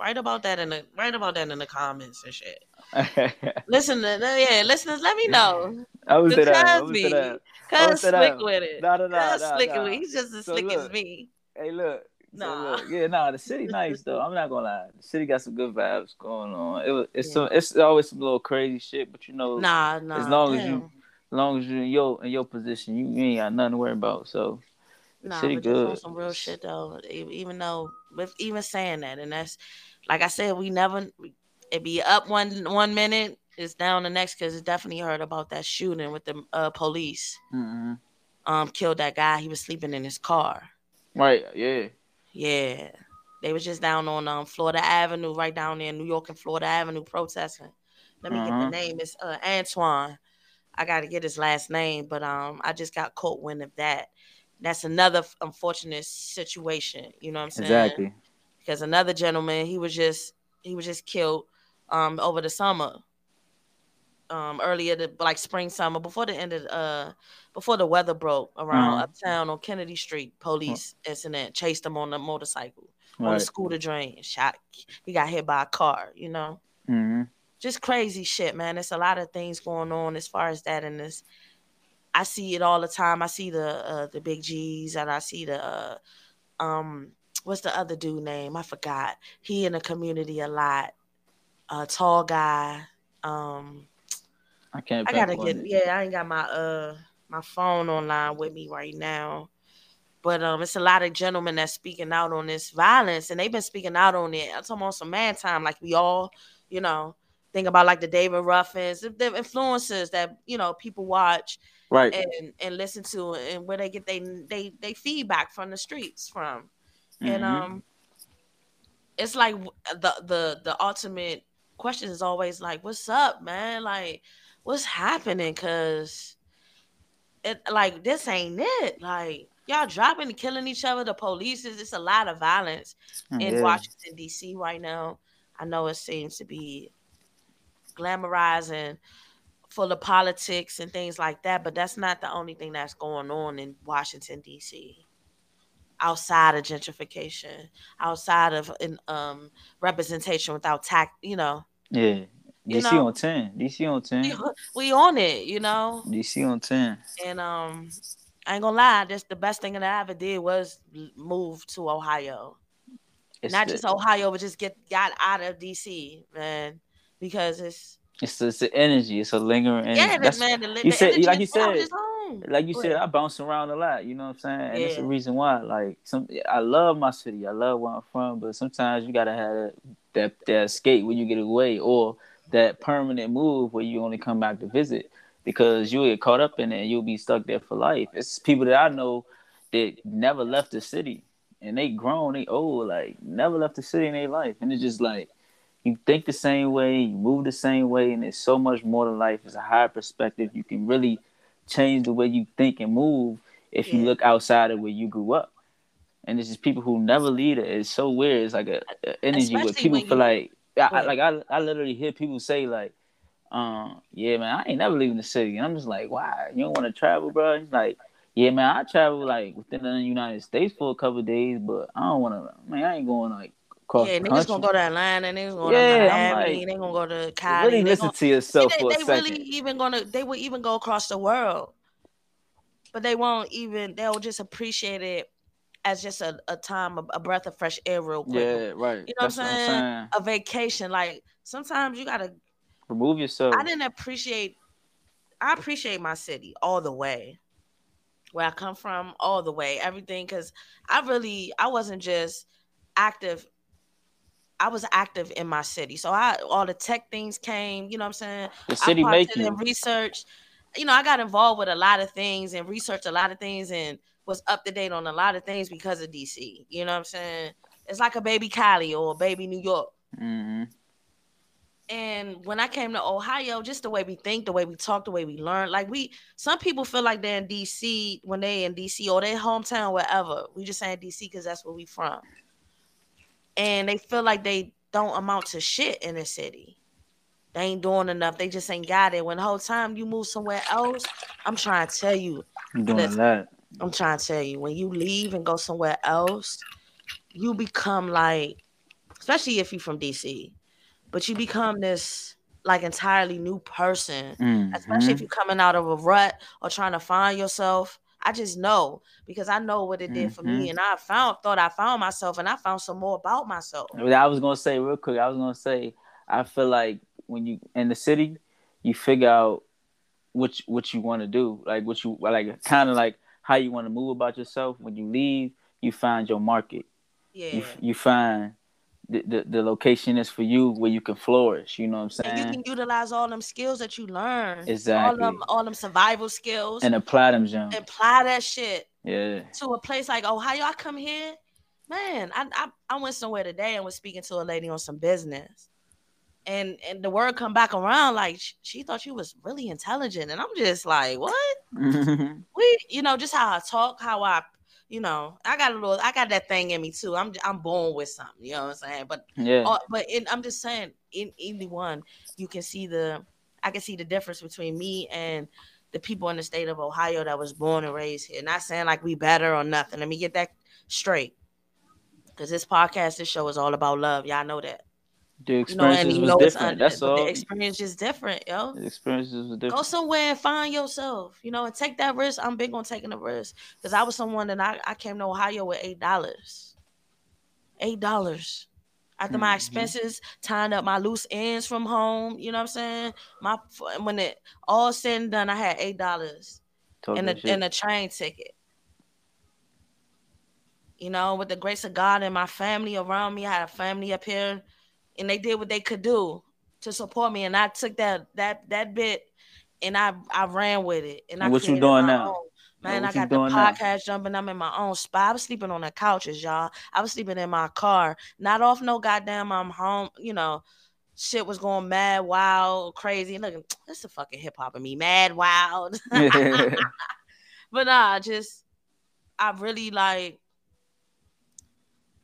Write about that in the write about that in the comments and shit. *laughs* Listen, to, yeah, listeners, let me know. I was To that. I was me. that. Cause slick with it. Nah, nah, nah, Cause nah, slick with it. He's just as So slick as me. Hey, look. So Nah. look, yeah, nah, the city nice though. I'm not gonna lie. The city got some good vibes going on. It was, it's Yeah. some, it's always some little crazy shit, but you know, Nah, nah. as long as you, as long as you in your in your position, you, you ain't got nothing to worry about. So, Nah, city but good. some real shit though. Even though, with even saying that, and that's like I said, we never it be up one one minute, it's down the next because it's definitely heard about that shooting with the uh, police. Mm-hmm. Um, killed that guy. He was sleeping in his car. Right? Yeah. Yeah, they was just down on um Florida Avenue, right down there in New York and Florida Avenue, protesting. Let me get Uh-huh. the name. It's uh, Antoine. I got to get his last name, but um, I just got caught wind of that. That's another f- unfortunate situation. You know what I'm saying? Exactly. Because another gentleman, he was just he was just killed um over the summer. Um, earlier the like spring summer before the end of uh before the weather broke around Uh-huh. uptown on Kennedy Street. Police incident chased him on a motorcycle on a Right. scooter drain. Shot. He got hit by a car. You know hmm just crazy shit, man. There's a lot of things going on as far as that and this. I see it all the time. I see the uh, the big G's and I see the uh, um what's the other dude name? I forgot. He in the community a lot. Uh tall guy. Um I can't. I gotta get it. yeah, I ain't got my uh my phone online with me right now. But um it's a lot of gentlemen that's speaking out on this violence and they've been speaking out on it. I'm talking about some man time, like we all, you know, think about like the David Ruffins, the, the influencers that, you know, people watch Right. and and listen to and where they get they they they feedback from the streets from. And Mhm. um it's like the the the ultimate question is always like, what's up, man? Like, what's happening? Cause it like this ain't it. Like y'all dropping and killing each other. The police is it's a lot of violence in Yeah. Washington D.C. right now. I know it seems to be glamorizing full of politics and things like that, but that's not the only thing that's going on in Washington D.C. Outside of gentrification, outside of um, representation without tax, you know. Yeah, You DC know- on ten. DC on ten. We, we on it, you know. DC on ten. And um, I ain't gonna lie, that's the best thing that I ever did was move to Ohio. It's Not the, just Ohio, but just get got out of DC, man, because it's It's the, it's the energy. It's a lingering. energy. yeah, That's- man. The, you the said- energy like you said, home. like you said. I bounce around a lot. You know what I'm saying? And it's the reason why. Like some, I love my city. I love where I'm from. But sometimes you gotta have that, that escape when you get away, or that permanent move where you only come back to visit because you get caught up in it and you'll be stuck there for life. It's people that I know that never left the city and they grown, they old, like never left the city in their life, and it's just like. You think the same way, you move the same way, and it's so much more to life. It's a higher perspective. You can really change the way you think and move if you look outside of where you grew up. And it's just people who never leave it. It's so weird. It's like a, a energy where people feel like I, I like I, I literally hear people say like, um, yeah, man, I ain't never leaving the city. And I'm just like, why? You don't want to travel, bro? He's like, yeah, man, I travel like within the United States for a couple of days, but I don't want to. Man, I ain't going like across Yeah, the niggas country. gonna go to Atlanta, niggas gonna Yeah, go to Miami, like, they gonna go to Cali. really they listen gonna, to yourself they, for a they second. really even gonna they would even go across the world, but they won't even. They'll just appreciate it as just a, a time, a, a breath of fresh air, real quick. yeah, right. You know what I'm what I'm saying? A vacation, like sometimes you gotta. Remove yourself. I didn't appreciate. I appreciate my city all the way, where I come from, all the way, everything. Because I really, I wasn't just active. I was active in my city, so I all the tech things came. You know what I'm saying? The city I make parted in research. You know, I got involved with a lot of things and researched a lot of things and was up to date on a lot of things because of DC. You know what I'm saying? It's like a baby Cali or a baby New York. hmm And when I came to Ohio, just the way we think, the way we talk, the way we learn, like we, some people feel like they're in DC when they in DC or their hometown, wherever. We just saying DC because that's where we from, and they feel like they don't amount to shit in the city. They ain't doing enough. They just ain't got it. When the whole time you move somewhere else, I'm trying to tell you, I'm doing that. I'm trying to tell you, when you leave and go somewhere else, you become like, especially if you're from DC, but you become this like entirely new person, especially Mhm. if you're coming out of a rut or trying to find yourself. I just know because I know what it did for me, and I found thought I found myself, and I found some more about myself. I was gonna say real quick. I was gonna say I feel like when you in the city, you figure out what you, what you want to do, like what you like, kind of like how you want to move about yourself. When you leave, you find your market. Yeah, You you find the, the the location is for you where you can flourish. You know what I'm and you can utilize all them skills that you learn, all Exactly. them all them survival skills, And apply them, Jim. apply that shit Yeah. to a place like Ohio. I come here, man. I, I I went somewhere today and was speaking to a lady on some business, and and the word come back around like she, she thought she was really intelligent, and I'm just like, what? *laughs* We, you know, just how I talk, how I, you know, I got a little, I got that thing in me too. I'm I'm born with something, you know what I'm saying? But yeah. uh, but in, I'm just saying, in anyone, you can see the, I can see the difference between me and the people in the state of Ohio that was born and raised here. Not saying like we better or nothing. Let me get that straight. Because this podcast, this show is all about love. Y'all know that. The You know, and experiences you was know it's different. under, That's all. the experience is different, yo. The experiences was Go somewhere and find yourself, you know, and take that risk. I'm big on taking a risk because I was someone that I, I came to Ohio with eight dollars. Eight dollars. After my Mhm. expenses, tying up my loose ends from home, you know what I'm saying? My when it all said and done, I had eight dollars and a shit. and a train ticket. You know, with the grace of God and my family around me, I had a family up here, and they did what they could do to support me. And I took that that that bit, and I I ran with it. And, I And what you doing now? own. Man, what I got the doing now? podcast jumping. I'm in my own spot. I was sleeping on the couches, y'all. I was sleeping in my car, not off no goddamn. I'm home. You know, shit was going mad, wild, crazy. Look, that's the fucking hip hop of me, mad, wild. *laughs* *laughs* But nah, just I really like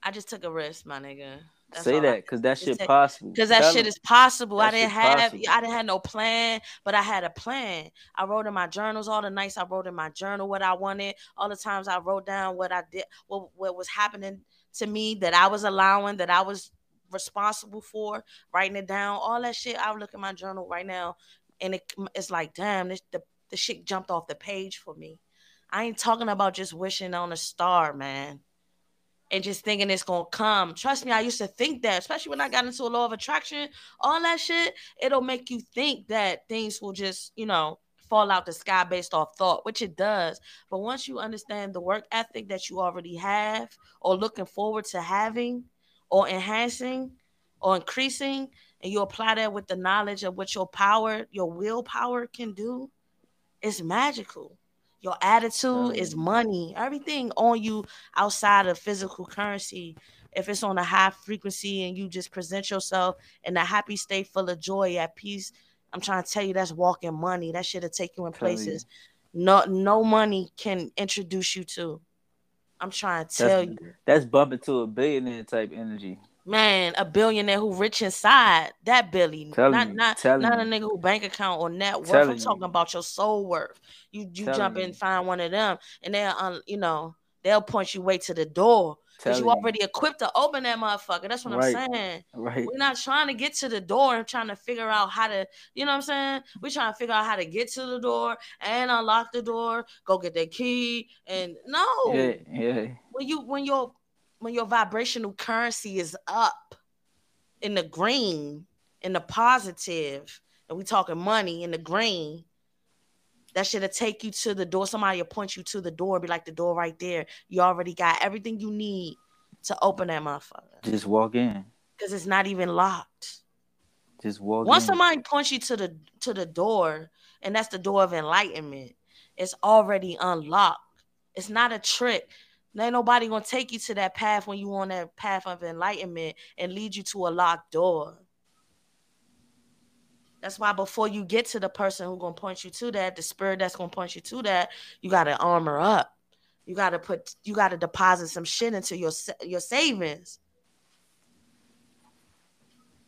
I just took a risk, my nigga. That's Say that because that shit possible. Cause that shit is possible. I didn't have possible. I didn't have no plan, but I had a plan. I wrote in my journals all the nights I wrote in my journal what I wanted. All the times I wrote down what I did, what what was happening to me that I was allowing, that I was responsible for, writing it down. All that shit. I look at my journal right now, and it, it's like, damn, this the the shit jumped off the page for me. I ain't talking about just wishing on a star, man and just thinking it's gonna come. Trust me, I used to think that, especially when I got into a law of attraction, all that shit, it'll make you think that things will just, you know, fall out the sky based off thought, which it does. But once you understand the work ethic that you already have, or looking forward to having, or enhancing, or increasing, and you apply that with the knowledge of what your power, your willpower can do, it's magical. Your attitude is money. Everything on you outside of physical currency. If it's on a high frequency and you just present yourself in a happy state full of joy, at peace, I'm trying to tell you that's walking money. That should have take you in Tell you. places no no money can introduce you to. I'm trying to tell That's, you. that's bumping to a billionaire type energy. Man, a billionaire who rich inside that Billy, Telling not you, not not a nigga who bank account or net worth. Telling I'm you. talking about your soul worth. You you Telling jump in find one of them, and they'll um, you know they'll point you way to the door because you you. already equipped to open that motherfucker. That's what Right. I'm saying. Right. We're not trying to get to the door and trying to figure out how to, you know what I'm saying? We're trying to figure out how to get to the door and unlock the door, go get the key, and no Yeah, yeah. when you when your when your vibrational currency is up in the green in the positive and we talking money in the green that should take you to the door. Somebody will point you to the door be like the door right there. You already got everything you need to open that motherfucker. Just walk in. because it's not even locked. Just walk once in. somebody points you to the to the door and that's the door of enlightenment it's already unlocked. It's not a trick ain't nobody gonna take you to that path when you on that path of enlightenment and lead you to a locked door that's why before you get to the person who gonna point you to that the spirit that's gonna point you to that you gotta armor up you gotta put you gotta deposit some shit into your your savings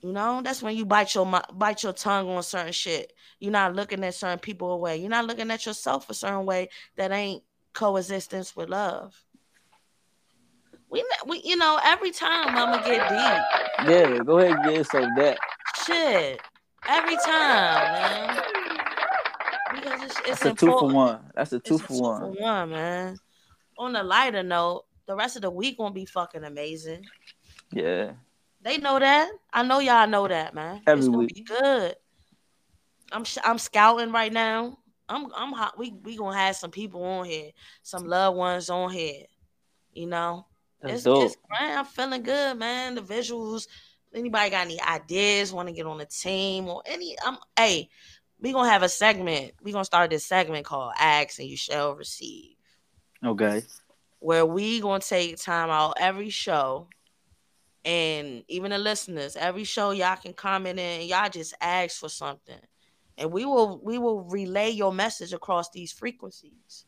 you know, that's when you bite your bite your tongue on certain shit. You're not looking at certain people away. You're not looking at yourself a certain way that ain't coexistence with love. We, we, you know, every time I'ma get deep. Yeah, go ahead and get some that. Shit, every time, man. Because it's, it's That's a two for one. That's a two It's a for two one. for one, man. On a lighter note, the rest of the week won't be fucking amazing. Yeah. They know that. I know y'all know that, man. Every it's gonna week. be good. I'm sh- I'm scouting right now. I'm I'm hot. We we gonna have some people on here, some loved ones on here. You know, That's it's, dope. it's man, I'm feeling good, man. The visuals. Anybody got any ideas? Want to get on the team or any? I'm hey, we gonna have a segment. We gonna start this segment called "Ask and You Shall Receive." Okay. where we gonna take time out every show and even the listeners every show y'all can comment in and y'all just ask for something and we will we will relay your message across these frequencies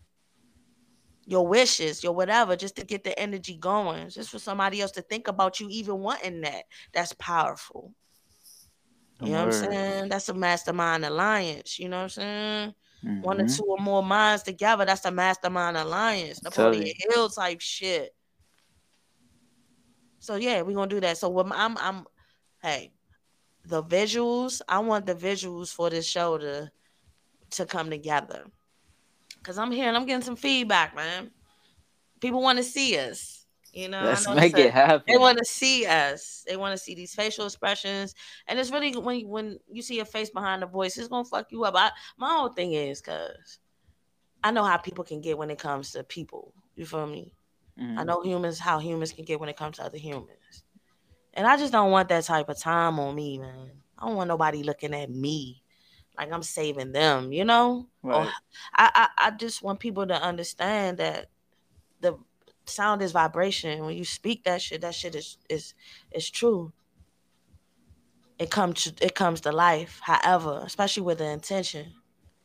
your wishes your whatever just to get the energy going just for somebody else to think about you even wanting that that's powerful you know what i'm saying that's a mastermind alliance you know what i'm saying one or Mhm. two or more minds together. That's a mastermind alliance, Napoleon Hill type shit. So yeah, we're gonna do that. So when I'm, I'm, hey, the visuals. I want the visuals for this show to to come together. Cause I'm here and I'm getting some feedback, man. People want to see us. You know, Let's know make it happen. they want to see us. They want to see these facial expressions, and it's really when when you see a face behind the voice, it's gonna fuck you up. I, my whole thing is because I know how people can get when it comes to people. You feel me? Mhm. I know humans how humans can get when it comes to other humans, and I just don't want that type of time on me, man. I don't want nobody looking at me like I'm saving them. You know? Or I, I I just want people to understand that the sound is vibration. When you speak that shit, that shit is is is true. It comes to, it comes to life. However, especially with the intention,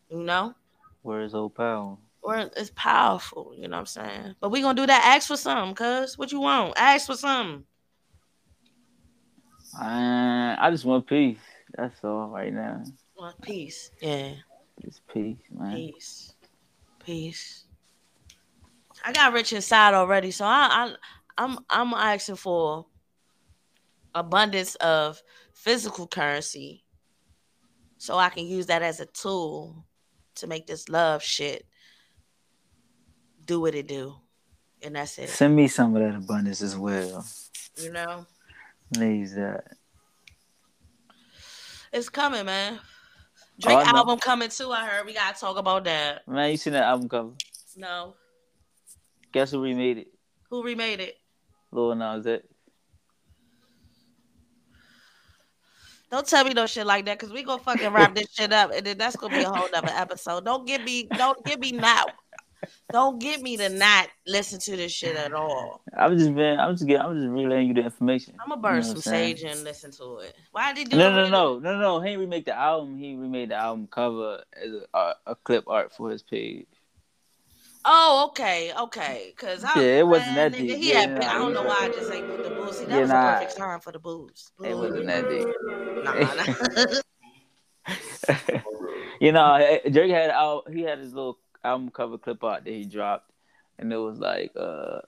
you know, Where's old pal? Where it's powerful. You know what I'm saying? But we gonna do that. Ask for something, cuz what you want? Ask for something. Uh, I just want peace. That's all right now. Want peace. Yeah. Just peace, man. Peace. Peace. I got rich inside already, so I, I I'm I'm asking for abundance of physical currency so I can use that as a tool to make this love shit do what it do. And that's it. Send me some of that abundance as well. You know? Needs that. It's coming, man. Oh, Drake know. album coming too, I heard. We gotta talk about that. Man, you seen that album cover? No. Guess who remade it? Who remade it? Lil Nas X. Don't tell me no shit like that, cause we gonna fucking wrap this shit up, and then that's gonna be a whole nother episode. Don't give me, don't give me not, don't get me to not listen to this shit at all. I'm just been, I'm just getting, I'm just relaying you the information. I'm gonna burn You know some what I'm saying? sage and listen to it. Why did he do No, no, no, no, no. He ain't remake the album. He remade the album cover as a, a, a clip art for his page. Oh, okay, okay. Cause I, Yeah, it wasn't that deep. He Yeah, had, nah, I don't know why I just ain't put the booze. See, that Yeah, was nah. a perfect time for the booze. It wasn't that deep. Nah, nah. *laughs* *laughs* you know, eh, Drake had out. He had his little album cover clip art that he dropped, and it was like uh,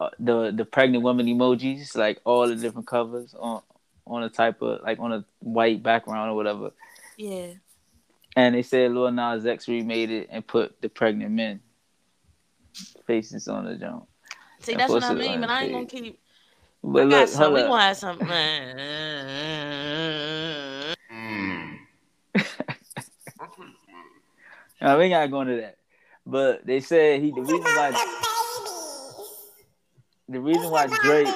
uh the the pregnant woman emojis, like all the different covers on on a type of like on a white background or whatever. yeah. And they said Lil Nas X remade it and put the pregnant men faces on the jump. See, that's what I mean, but I ain't gonna keep. But I got look, some. We up. gonna have some. *laughs* Mm. *laughs* No, we gotta go into that. But they said he the reason why the reason why Drake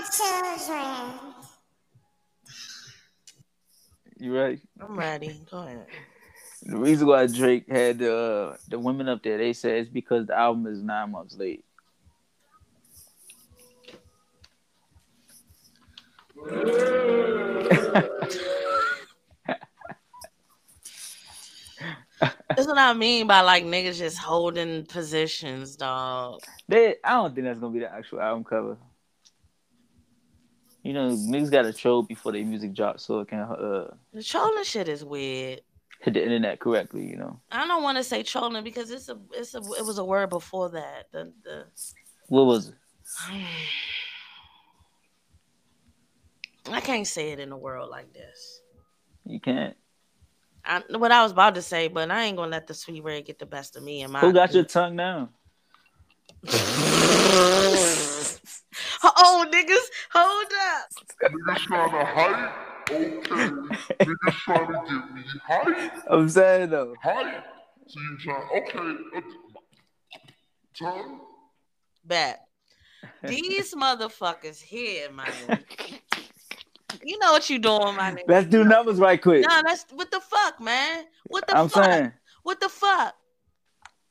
you right. I'm ready. Go ahead. The reason why Drake had the uh, the women up there, they said it's because the album is nine months late. *laughs* That's what I mean by like niggas just holding positions, dog. They, I don't think that's gonna be the actual album cover. You know, niggas got to troll before their music drops so it can uh, The trolling shit is weird. hit the internet correctly. You know, I don't want to say trolling because it's a it's a it was a word before that. The the what was it? *sighs* I can't say it in a world like this. You can't. I, what I was about to say, but I ain't gonna let the sweet red get the best of me and my. Who got your tongue down? *laughs* oh, niggas, hold up. Niggas trying to hype? Okay. Niggas trying to get me hype? I'm saying though. Hype? So you trying, okay. okay. Tongue? Bet these motherfuckers here, man. *laughs* You know what you doing, my nigga. Let's do numbers right quick. Nah, that's what the fuck, man. What the I'm fuck? saying. What the fuck?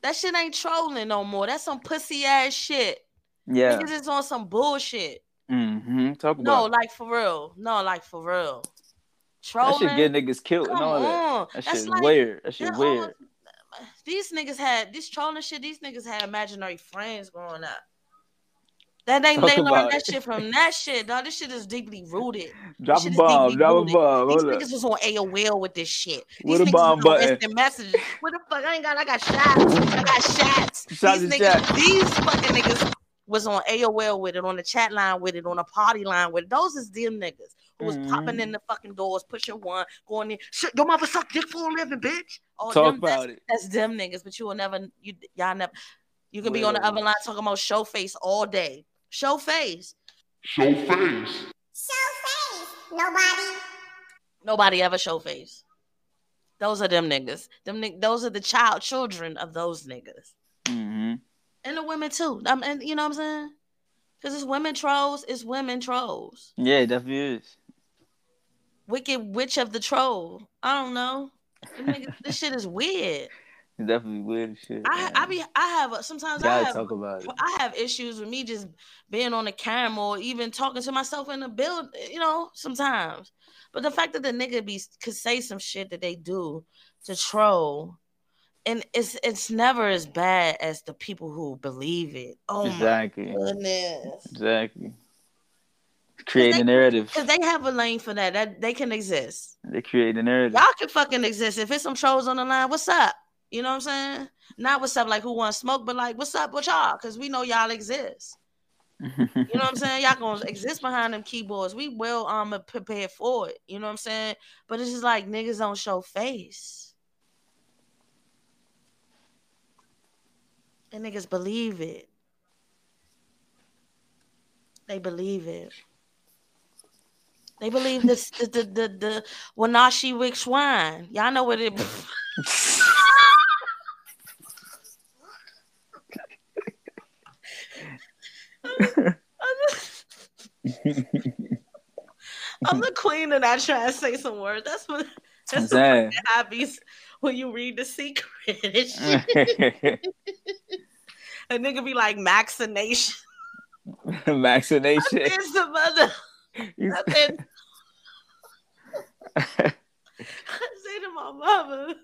That shit ain't trolling no more. That's some pussy ass shit. Yeah. Niggas is on some bullshit. Mm-hmm. Talk No, about like for real. No, like for real. Trolling. that shit get niggas killed Come and all that. on. That That's shit like- weird. That shit that weird. all- these niggas had this trolling shit. These niggas had imaginary friends growing up. That Talk they learned that it. shit from that shit, dog. This shit is deeply rooted. Drop a bomb. Drop a bomb. These niggas was on AOL with this shit. With These a niggas bomb was on instant messages. What the fuck? I ain't got. I got shots. I got shots. *laughs* These niggas, these fucking niggas was on AOL with it, on the chat line with it, on a party line with it. Those is them niggas who was Mhm. popping in the fucking doors, pushing one, going in. Shit, your mother suck dick for a living, bitch. Oh, Talk them, that's, about it. that's them niggas, but you will never. You y'all never. You can be on the other line talking about show face all day. Show face. Show face. Show face. Nobody Nobody ever show face. Those are them niggas. Them ni- those are the child children of those niggas. Mm-hmm. And the women too. I mean, you know what I'm saying? Because it's women trolls, it's women trolls. Yeah, it definitely is. Wicked witch of the troll. I don't know. Them niggas- this shit is weird. It's definitely weird shit. I I be I have sometimes I have talk about it. I have issues with me just being on the camera or even talking to myself in the build, you know, sometimes. But the fact that the nigga be could say some shit that they do to troll, and it's it's never as bad as the people who believe it. Oh Exactly. my goodness. Exactly. create a narrative. Because they have a lane for that. That they can exist. They create a narrative. Y'all can fucking exist. If it's some trolls on the line, what's up? You know what I'm saying? Not what's up, like who wants smoke, but like what's up with y'all? Because we know y'all exist. *laughs* You know what I'm saying? Y'all gonna exist behind them keyboards. We will um prepare for it. You know what I'm saying? But it's just like niggas don't show face. And niggas believe it. They believe it. They believe this the the the, the Wanashi Wick Swine. Y'all know what it *laughs* *laughs* *laughs* I'm the queen and I try to say some words. That's what that's the hobbies when you read the secret. *laughs* A nigga be like vaccination. vaccination. *laughs* It's the mother. I said, I say to my mother,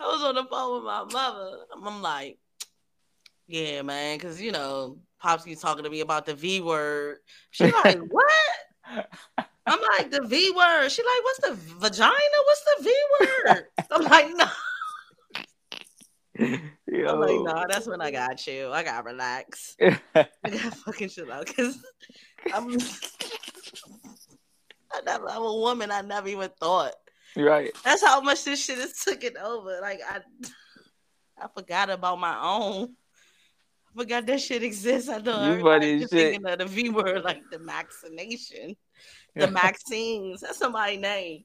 I was on the phone with my mother. I'm like, yeah, man, because you know, Pops keeps talking to me about the V word. She's like, *laughs* what? I'm like, the V word. She like, what's the vagina? What's the V word? I'm like, no. Yo. I'm like, no, that's when I got you. I got relax. *laughs* I got fucking chill out because I'm, *laughs* I never, I'm a woman. I never even thought. Right. That's how much this shit is taking over. Like I, I forgot about my own. Forgot that shit exists. I know everybody's thinking of the V word, like the vaccination, the *laughs* vaccines. That's somebody's name.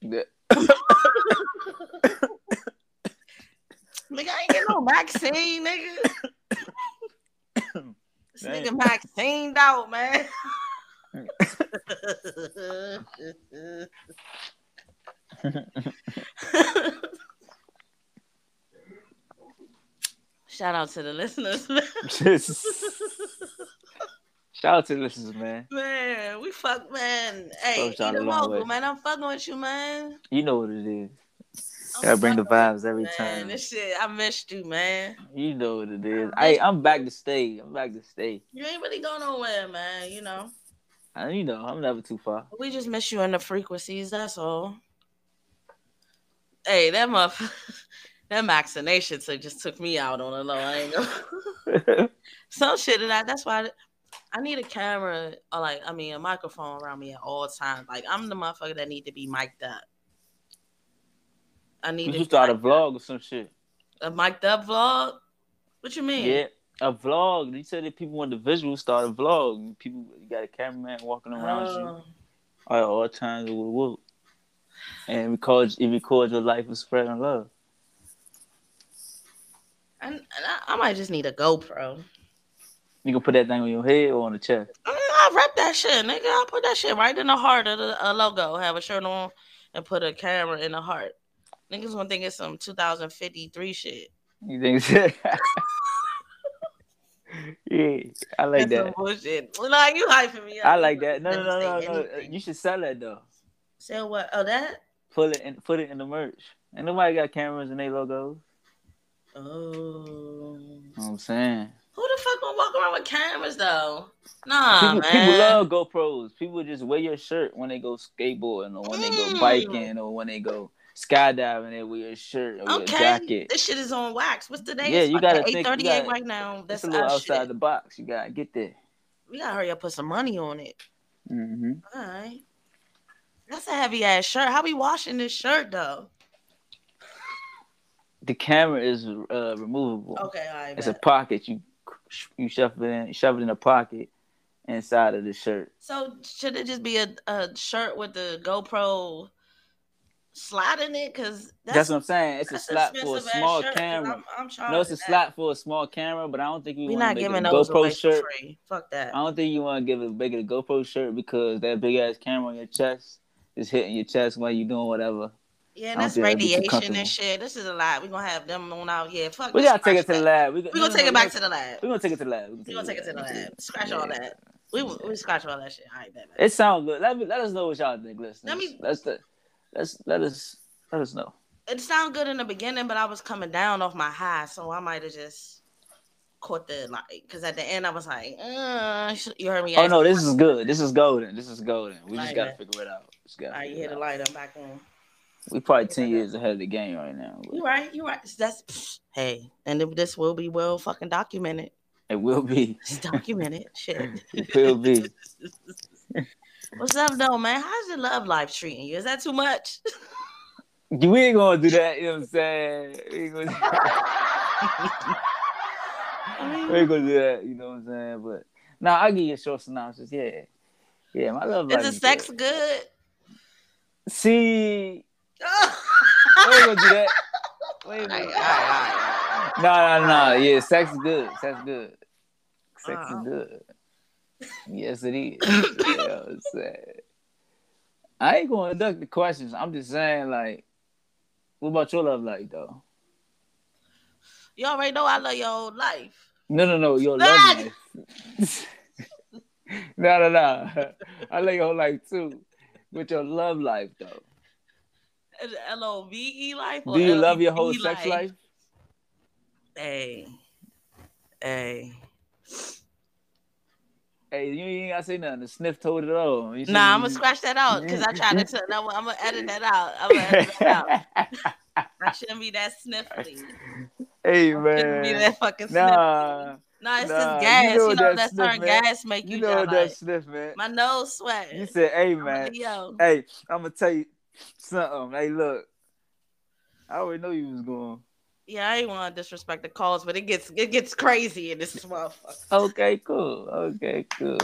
Yeah. Nigga, I ain't get no vaccine, nigga. *coughs* this nigga vaccined out, man. *laughs* *laughs* Shout out to the listeners, man. *laughs* *laughs* Shout out to the listeners, man. Man, we fuck, man. Hey, eat a mogul, man. I'm fucking with you, man. You know what it is. Gotta bring the vibes every man, time. This shit, I missed you, man. You know what it is. I, I'm back to stay. I'm back to stay. You ain't really going nowhere, man. You know. I, you know, I'm never too far. We just miss you in the frequencies. That's all. Hey, that motherfucker, *laughs* that vaccination so just took me out on a low angle. *laughs* *laughs* Some shit and I, That's why I need a camera or like I mean a microphone around me at all times. Like I'm the motherfucker that need to be mic'd up. I need you to start a vlog or some shit. A mic'd up vlog? What you mean? Yeah, a vlog. You said that people want the visual, start a vlog. People, you got a cameraman walking around you oh. at all times with whoop. And record, it records your life of spreading love. I, I, might just need a GoPro. You can put that thing on your head or on the chest. Mm, I wrap that shit, nigga. I put that shit right in the heart of the uh, logo. Have a shirt on and put a camera in the heart. Niggas gonna think it's some 2053 shit. You think so? *laughs* yeah, I like That's that. bullshit. Like you hyping me up. I like that. No, no, no, no, no. You should sell that though. Sell what? Oh, that? Put it in. Put it in the merch. And nobody got cameras in their logos. Oh. You know I'm saying. Who the fuck gonna walk around with cameras though? Nah, people, man. People love GoPros. People just wear your shirt when they go skateboarding or when mm. they go mm. biking or when they go skydiving there with your shirt or okay. jacket. This shit is on wax. What's the day? Yeah, you gotta eight thirty eight right now. That's a little outside shit. the box. You gotta get there. We gotta hurry up, put some money on it. Mm-hmm. All right. That's a heavy ass shirt. How we washing this shirt though? The camera is uh, removable. Okay, right. It's bet. a pocket. You you shove it in, shove it in a pocket inside of the shirt. So should it just be a, a shirt with the GoPro slot in it? Because that's, that's, what I'm saying. It's a slot for a small camera. I'm, I'm no, it's a that. slot for a small camera, but I don't think we We're not giving a those GoPro shirt. Fuck that. I don't think you want to give a bigger GoPro shirt because that big ass camera on your chest is hitting your chest while you're doing whatever. Yeah, that's radiation and shit. This is a lot. We're gonna have them on out. Yeah, fuck. We gotta take it to the lab. We're we gonna take it back to the lab. We're gonna take it to the lab. We're gonna take it to the lab. Scratch all that. We we scratch all that shit. All right, bet, It sounds good. Let me let us know what y'all think, Listen. Let me let's let's let us let us know. It sounded good in the beginning, but I was coming down off my high, so I might have just caught the like because at the end I was like, uh, you heard me. Oh no, this is good. This is golden. This is golden. We just gotta figure it out. Just gotta All right, you hit the light. I'm back on. We probably ten years ahead of the game right now. but You right. You right. That's psh, hey, and this will be well fucking documented. It will be. It's documented. *laughs* Shit. It will be. *laughs* What's up, though, man? How's your love life treating you? Is that too much? We ain't gonna do that. You know what I'm saying? We ain't gonna, *laughs* I mean, we ain't gonna do that. You know what I'm saying? But now I'll give you a short synopsis. Yeah, yeah. My love life. is the sex good. good? See, we ain't gonna do that. We ain't All gonna- right, all right, all right. No, no, no. Yeah, sex is good. Sex is good. Sex Uh-uh. is uh-huh. good. Yes, it is. you know what I'm saying? I ain't gonna duck the questions. I'm just saying, like, what about your love life, though? You already know I love your whole life. No, no, no. Your love life. *laughs* no, no, no. I love your whole life too. But your love life, though. L O V E life. Do you love your whole sex life? Hey, hey. Hey, you ain't gotta say nothing. The sniff told it all. You Nah, I'm gonna scratch that out because I tried to. Tell, I'm, I'm gonna edit that out. I'm gonna edit that out. *laughs* I shouldn't be that sniffly. hey Shouldn't be man. that fucking sniffly. Nah, Nah, it's nah, just you gas. know You know, that, that certain man. gas make you, you know what like, that sniff, man. my nose sweating. You said, "Hey I'm a man, hey, I'm gonna tell you something. Hey, look, I already know you was going. Yeah, I ain't want to disrespect the calls, but it gets it gets crazy in this motherfucker. Okay, cool. Okay, cool.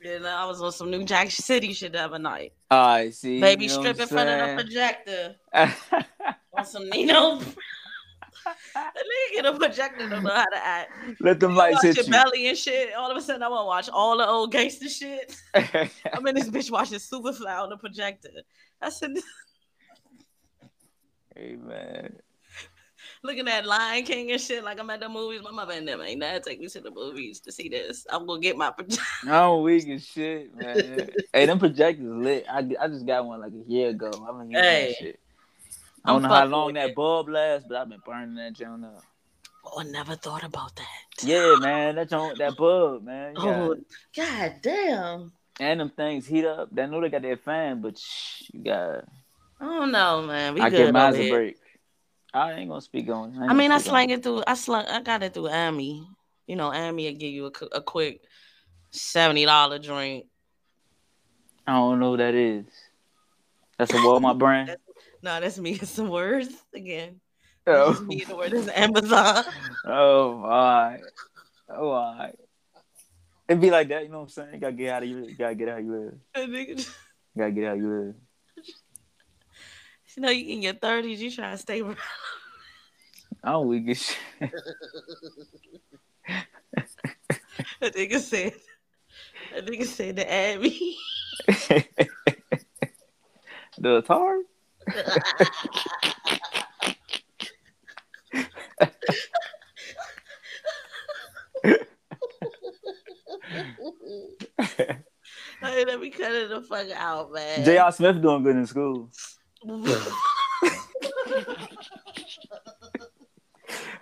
You know, I was on some New Jack City shit the other night. Right, see, Baby you know strip in front of the projector *laughs* on some Nino. *laughs* the nigga the projector don't know how to act. Let them You lights hit your you. belly and shit. All of a sudden, I want to watch all the old gangster shit. *laughs* I'm in this bitch watching Superfly on the projector. I said, hey man, *laughs* looking at Lion King and shit like I'm at the movies. My mother and them ain't that take me to the movies to see this. I'm gonna get my projector. I'm weak as shit, man. hey, them projectors lit. I, I just got one like a year ago. I've been using Hey. that shit. I I'm don't know how long that it. bulb lasts, but I've been burning that joint up. Oh, I never thought about that. Yeah, man, that joint, that bulb, man. Oh, god damn. And them things heat up. They know they got that fan, but shh, you got. I don't know, man. We I good give mine a break. I ain't gonna speak on. ain't I mean, I on slang it through. I slung. I got it through Amy. You know, Amy will give you a, a quick seventy dollar drink. I don't know who that is. That's a Walmart *laughs* brand. No, that's me. It's some words again. Oh, That's me. The word is Amazon. *laughs* oh, all right. Oh, all It'd be like that, you know what I'm saying? You gotta get out of you. You gotta get out you live. That nigga- You gotta get out you live. you know, you in your thirties, you try to stay. around. I'm weak as shit. *laughs* That nigga said. That nigga said to Abby. *laughs* the Atari? *laughs* *laughs* Hey, let me cut it the fuck out, man. J.R. Smith doing good in school. *laughs*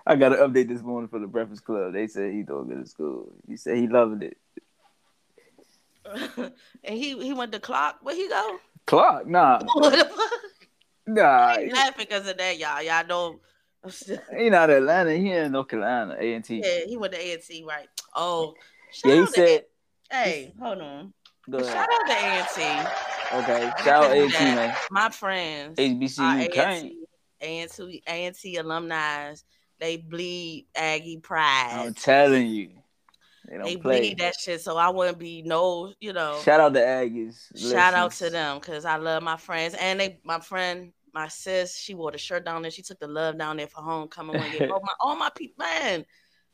I got an update this morning for the Breakfast Club. They said he doing good in school. He said he loving it. *laughs* and he he went to Clark. Where he go? Clark? nah, What the fuck? nah. Laughing because of that, y'all. Y'all don't. He not Atlanta. He in North Carolina. A and T. Yeah, he went to A and T, right? Oh, Yeah, he said. Hey, hold on. Go Shout out to A&T. Okay, shout out A and T man. My friends, HBCU can't. A&T, A&T, A&T alumni. They bleed Aggie pride. I'm telling you, they don't They play. bleed that shit, so I wouldn't be no, you know. Shout out to Aggies. Shout out to them because I love my friends and they. My friend, my sis, she wore the shirt down there. She took the love down there for homecoming. When *laughs* all oh, my all my people, man.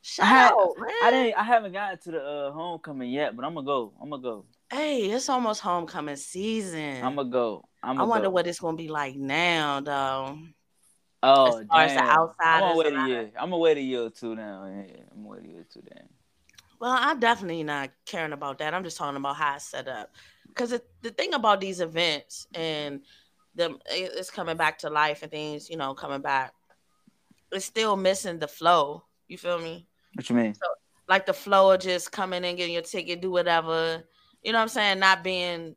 Shout had- out, man. I didn't. I haven't gotten to the uh, homecoming yet, but I'm gonna go. I'm gonna go. Hey, it's almost homecoming season. I'm gonna go. I'm I wonder go. what it's gonna be like now, though. Oh, as far as the damn. I'm gonna wait a year. I'm gonna wait a year or two now. Yeah, I'm gonna wait a year or two then. Well, I'm definitely not caring about that. I'm just talking about how it's set up. Because the thing about these events and them, it's coming back to life and things, you know, coming back. It's still missing the flow. You feel me? What you mean? So, like the flow of just coming in, getting your ticket, do whatever. You know what I'm saying? Not being,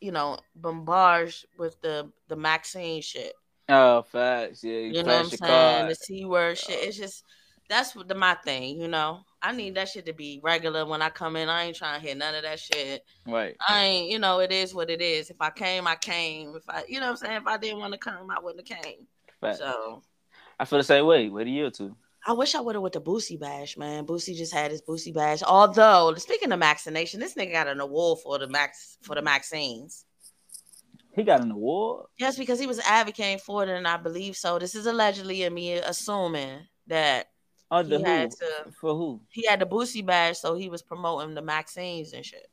you know, bombarded with the the Maxine shit. Oh, facts. Yeah, you, You know what I'm saying? card. The C word shit. It's just that's what the my thing, you know. I need that shit to be regular when I come in. I ain't trying to hear none of that shit. Right. I ain't, you know, it is what it is. If I came, I came. If I, you know what I'm saying? If I didn't want to come, I wouldn't have came. Facts. So I feel the same way. A year or two. I wish I would have went to Boosie bash, man. Boosie just had his Boosie bash. Although, speaking of Maxination, this nigga got an award for the Max for the Maxines. He got an award. Yes, because he was advocating for it, and I believe so. This is allegedly and me assuming that Under he who? had to For who? he had the Boosie bash, so he was promoting the Maxines and shit.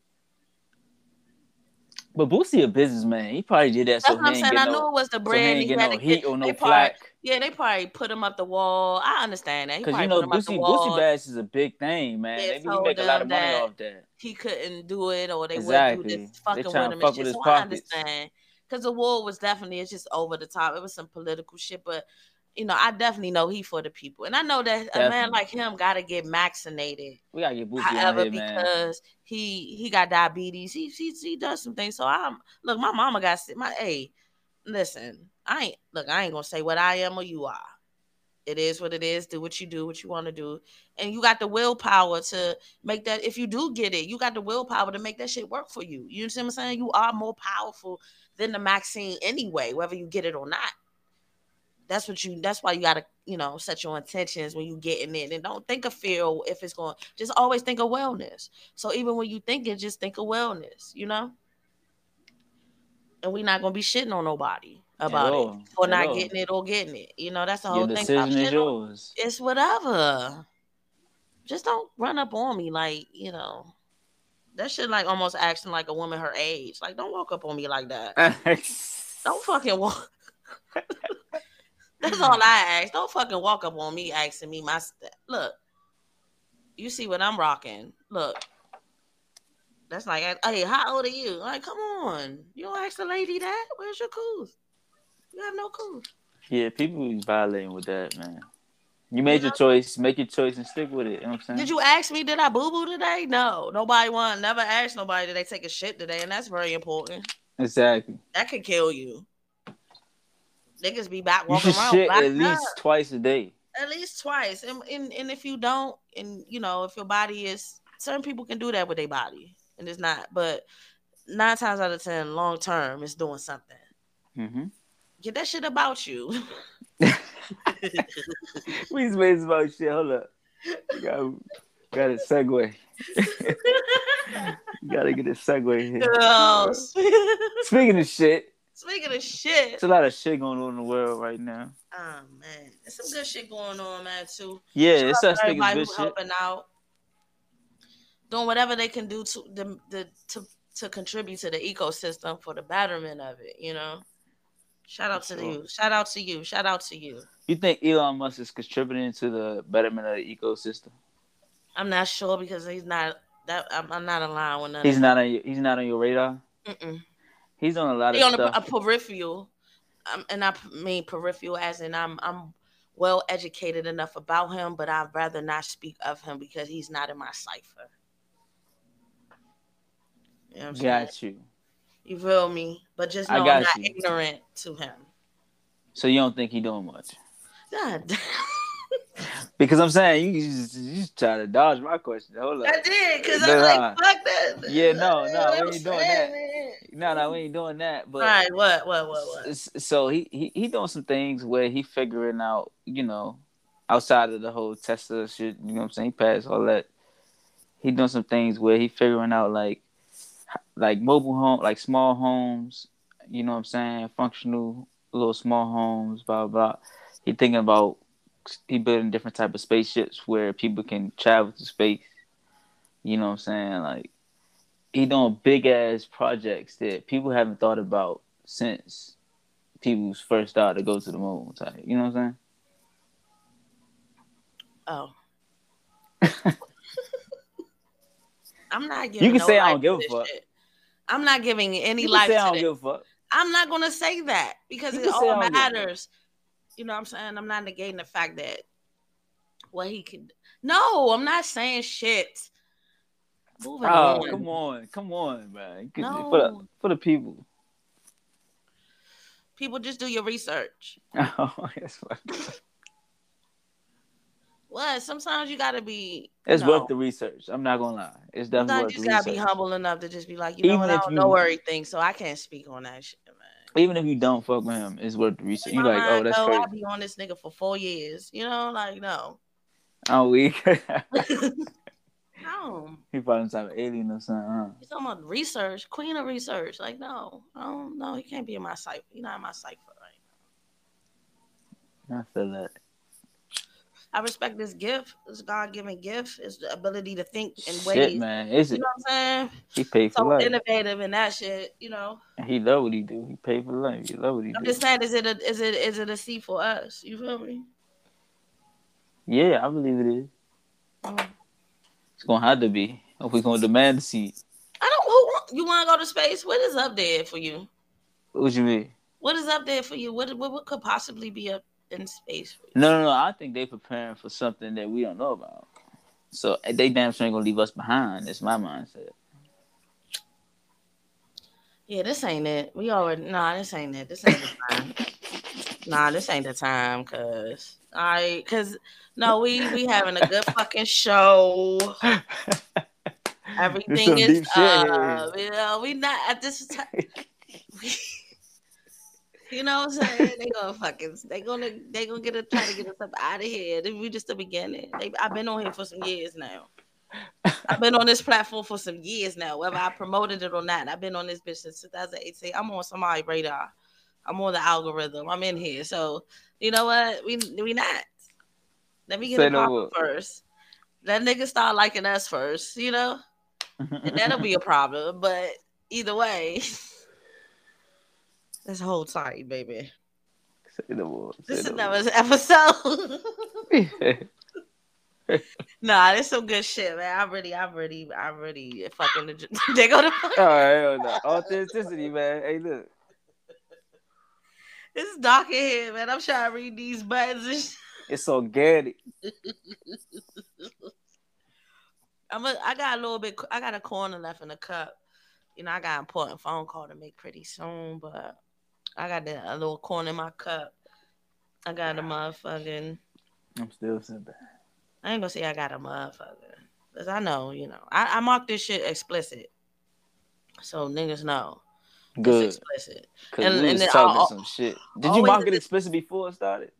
But Boosie a businessman. He probably did that That's so what I'm saying. I get knew no, it was the so he He had no to heat get, or no flack. yeah, they probably put him up the wall. I understand that. He Because probably you know Boosie. Boosie Bash is a big thing, man. They They, make a lot of money off that. he couldn't do it or they Exactly. would do this fucking with him fuck shit. with his So I understand. Because the war was definitely it's just over the top. It was some political shit, but you know, I definitely know he for the people. And I know that a man like him gotta get vaccinated. We gotta get Boosie However, here, man. because he he got diabetes. He, he he does some things. So I'm look, my mama got. My hey, listen, I ain't look, I ain't gonna say what I am or you are. It is what it is. Do what you do, what you want to do. And you got the willpower to make that. If you do get it, you got the willpower to make that shit work for you. You know what I'm saying? You are more powerful than the Maxine anyway, whether you get it or not. That's what you that's why you gotta, you know, set your intentions when you getting it. And don't think of fear or if it's going just always think of wellness. So even when you think it, just think of wellness, you know? And we're not gonna be shitting on nobody about it for At not getting it or getting it. You know, that's the Your whole thing. Stop decision is yours. It's whatever. Just don't run up on me like, you know. That shit like almost acting like a woman her age. Like, don't walk up on me like that. *laughs* Don't fucking walk. *laughs* That's mm-hmm. all I ask. Don't fucking walk up on me asking me my st- look. You see what I'm rocking? Look. That's like, hey, how old are you? Like, come on. You don't ask the lady that. Where's your coos? You have no coos. Yeah, people be violating with that, man. You made You your choice. Make your choice and stick with it. You know what I'm saying? Did you ask me, did I boo boo today? No. Nobody want never asked nobody did they take a shit today, and that's very important. Exactly. That could kill you. Niggas be back You walking should around. shit at least up. twice a day. at least twice. And, and and if you don't, and you know, if your body is certain people can do that with their body, and it's not. But nine times out of ten, long term, it's doing something. Mm-hmm. Get that shit about you. We just made about shit. Hold up. You gotta, got a segue. *laughs* You gotta get a segue here. Girls. Speaking of shit, Speaking of shit, there's a lot of shit going on in the world right now. oh man, there's some good shit going on, man. Too. Yeah, Shout it's out such to thing as everybody good who shit. helping out, doing whatever they can do to the, the to to contribute to the ecosystem for the betterment of it. You know. Shout out to Sure. you. Shout out to you. Shout out to you. You think Elon Musk is contributing to the betterment of the ecosystem? I'm not sure because he's not that. I'm, I'm not aligned with none. He's not on he's not on your radar. Mm-mm. He's on a lot of He on a, stuff. a peripheral, um, and I mean peripheral as in I'm I'm well educated enough about him, but I'd rather not speak of him because he's not in my cipher. You know I'm saying? Got you. You feel me? But just I know got I'm not you. ignorant to him. So you don't think he doing much? God, Because I'm saying you just, you just try to dodge my question. Hold up. I did because I'm like, fuck that. Yeah, no, no, You know what we ain't doing that. No, no, we ain't doing that. But All right, what, what, what, what? so he, he he doing some things where he figuring out, you know, outside of the whole Tesla shit. You know what I'm saying? He passed all that. He doing some things where he figuring out like like mobile home, like small homes. You know what I'm saying? Functional little small homes. Blah. blah. He thinking about he building different type of spaceships where people can travel to space. You know what I'm saying? Like he doing big ass projects that people haven't thought about since people's first started to go to the moon. Type. You know what I'm saying? Oh. *laughs* I'm not giving. You can no say I don't give a fuck. shit. I'm not giving any You can life say I don't give a fuck. I'm not gonna say that because You it can say I all don't give a fuck. matters. You know what I'm saying? I'm not negating the fact that what he could No, I'm not saying shit. Moving Oh, on. come on, come on, man. No. For the for the people. People just do your research. *laughs* Oh, that's. What? Sometimes you gotta be. It's no. worth the research. I'm not gonna lie. It's definitely Sometimes worth you the gotta be humble enough to just be like, you know Even what? I don't you- know everything, so I can't speak on that shit. Even if you don't fuck with him, it's worth the research. You're My like, oh, that's go, crazy. I'll be on this nigga for four years. You know, like no, Oh, weak. *laughs* no. he probably some type of alien or something, huh? He's talking about research, queen of research. Like no, I don't know. He can't be in my cipher. He's not in my cipher. Right. Now. I feel that. I respect this gift, this God given gift, is the ability to think in Shit, ways. man. Is You it? know what I'm saying? He paid for So life. innovative in that shit. You know. He love what he do. He paid for life. He love what he I'm do. just saying, is it a is it is it a C for us? You feel me? Yeah, I believe it is. Mm. It's gonna have to be. If we're gonna demand the seat. I don't. Who want- you want to go to space? What is up there for you? What you mean? What is up there for you? What what, what could possibly be up in space for? No, no, no. I think they're preparing for something that we don't know about. So they damn sure ain't gonna leave us behind. That's my mindset. Yeah, this ain't it. We already nah. This ain't it. This ain't the time. *laughs* nah, this ain't the time. Cause I cause no, we we having a good fucking show. *laughs* Everything is deep up. You know, we not at this time. *laughs* You know what I'm saying? They gonna fucking they gonna they gonna get a, try to get us up out of here. We just the beginning. They, I've been on here for some years now. I've been on this platform for some years now, whether I promoted it or not. I've been on this bitch since 2018. I'm on somebody's radar. I'm on the algorithm. I'm in here. So you know what? We we not. Let me get Say it no first. Let niggas start liking us first, you know? And that'll be a problem. But either way, *laughs* let's hold tight, baby. Say no more. Say This is no more. another episode. *laughs* nah, this some good shit, man. I really, I really, I really fucking. *laughs* they go to. All right, no. Authenticity, man. Hey, look. It's dark in here, man. I'm trying to read these buttons. And shit. It's organic. *laughs* I'm a, I got a little bit. I got a corner left in the cup. You know, I got an important phone call to make pretty soon, but I got the, a little corn in my cup. I got a motherfucking. I'm still sitting back. I ain't gonna say I got a motherfucker, cause I know, you know, I, I marked this shit explicit, so niggas know Good. it's explicit. Cause And- we and was talking I'll- some shit. Did you mark it explicit before it started?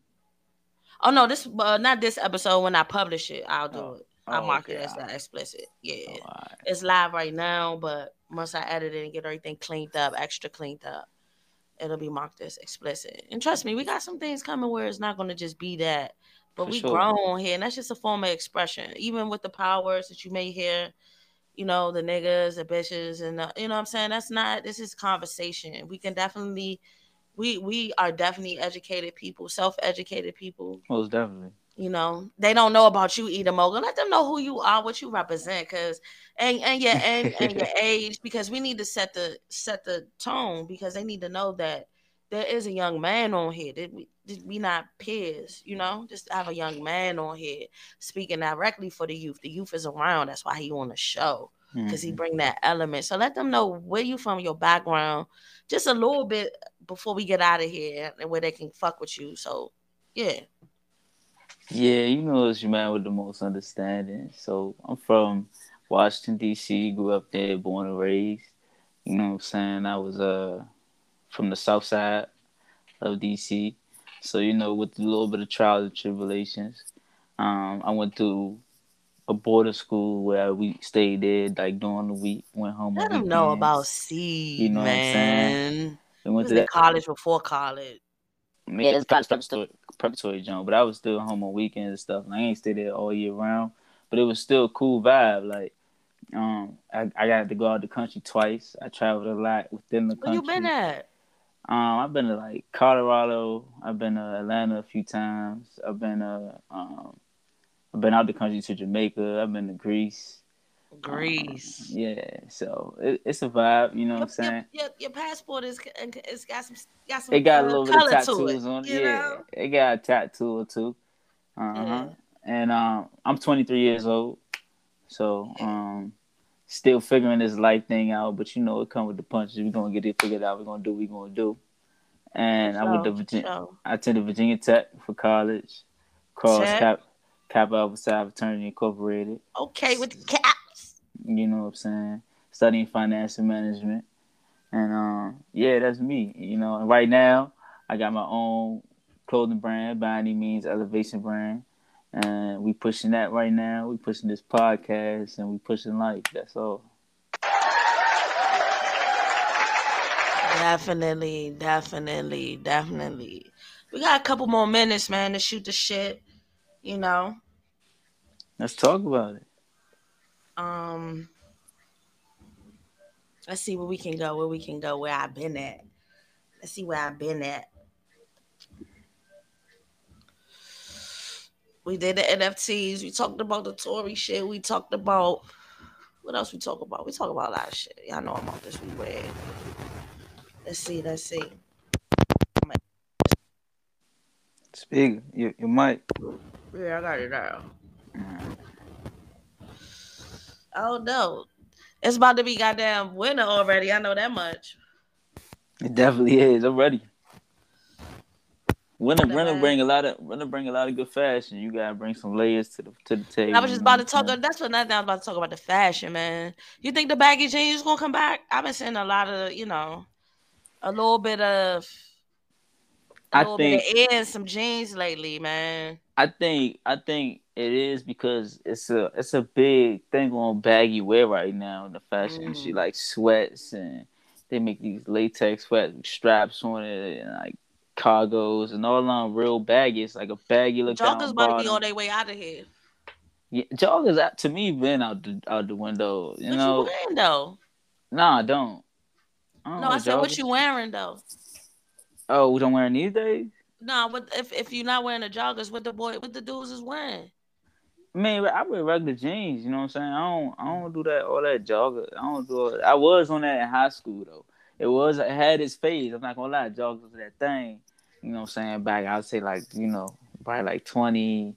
Oh no, this uh, not this episode. When I publish it, I'll do Oh. it. I Oh, mark okay, it as that explicit. Yeah, Oh, right. it's live right now, but once I edit it and get everything cleaned up, extra cleaned up, it'll be marked as explicit. And trust me, we got some things coming where it's not gonna just be that. But For we sure. grown here, and that's just a form of expression. Even with the power words that you may hear, you know, the niggas, the bitches, and the, you know what I'm saying. That's not. This is conversation. We can definitely, we we are definitely educated people, self educated people Most definitely. You know they don't know about you either mogul let them know who you are what you represent because and and your and, and your *laughs* age because we need to set the set the tone because they need to know that there is a young man on here that we that we not peers you know? Just have a young man on here speaking directly for the youth. The youth is around. That's why he on the show because he Mhm. bring that element. So let them know where you from your background just a little bit before we get out of here and where they can fuck with you. So yeah Yeah, you know it's your man with the most understanding. So I'm from Washington D.C. Grew up there, born and raised. You know what I'm saying? I was uh from the south side of D.C. So you know, with a little bit of trials and tribulations, um, I went to a border school where we stayed there like during the week, went home. Let them know about SEED, You know what I'm saying? We We went to college before college. Yeah, it's college preparatory, preparatory jump, but I was still home on weekends and stuff. And I ain't stay there all year round, but it was still a cool vibe. Like, um, I, I got to go out the country twice. I traveled a lot within the Where country. you been at? Um, I've been to like Colorado. I've been to Atlanta a few times. I've been uh, um, I've been out the country to Jamaica. I've been to Greece. Greece. Um, yeah, so it, it's a vibe. You know what I'm saying? your, your, your passport is it's got some got some It got a little bit of tattoos it, on it. Yeah, know? it got a tattoo or two. Uh huh. Yeah. and um, I'm 23 years old, so um, still figuring this life thing out. But you know, it come with the punches. We're gonna get it figured out. We're gonna do what we're gonna do. And I went to Virginia. I attended Virginia Tech for college. Cross. Cap Kappa Alpha Psi Fraternity Incorporated. Okay, with the caps. You know what I'm saying? Studying financial management. And um, yeah, that's me. You know, and right now I got my own clothing brand by any means elevation brand. And we pushing that right now. We pushing this podcast and we pushing life. That's all. Definitely, definitely, definitely. We got a couple more minutes, man, to shoot the shit. You know. Let's talk about it. Um, let's see where we can go. Where we can go. Where I've been at. Let's see where I've been at. We did the NFTs. We talked about the Tory shit. We talked about what else we talk about. We talk about a lot of shit. Y'all know about this. We read. Let's see. Let's see. Speak. You you might. Yeah, I got it now. Oh no. It's about to be goddamn winter already. I know that much. It definitely is. I'm ready. Winter, winter uh, bring a lot of winter bring a lot of good fashion. You gotta bring some layers to the to the table. I was just about to talk. That's what I was about to talk about the fashion, man. You think the baggy jeans gonna come back? I've been seeing a lot of, you know, a little bit of a I little think, bit of air some jeans lately, man. I think I think it is because it's a it's a big thing on baggy wear right now in the fashion mm. like sweats and they make these latex sweat straps on it and like cargos and all on real baggy. It's like a baggy look. Joggers about to be on their way out of here. Yeah, joggers out to me been out the out the window. You what know, you wearing though? Nah, I don't. I don't no, I said joggers. what you wearing though. Oh, we don't wearing these days? No, but if if you're not wearing the joggers, what the boy, what the dudes is wearing? I mean, I wear regular jeans. You know what I'm saying? I don't, I don't do that all that jogger. I don't do. All, I was on that in high school though. It was, it had its phase. I'm not gonna lie, joggers was that thing. You know what I'm saying? Back, I would say like, you know, probably like 20,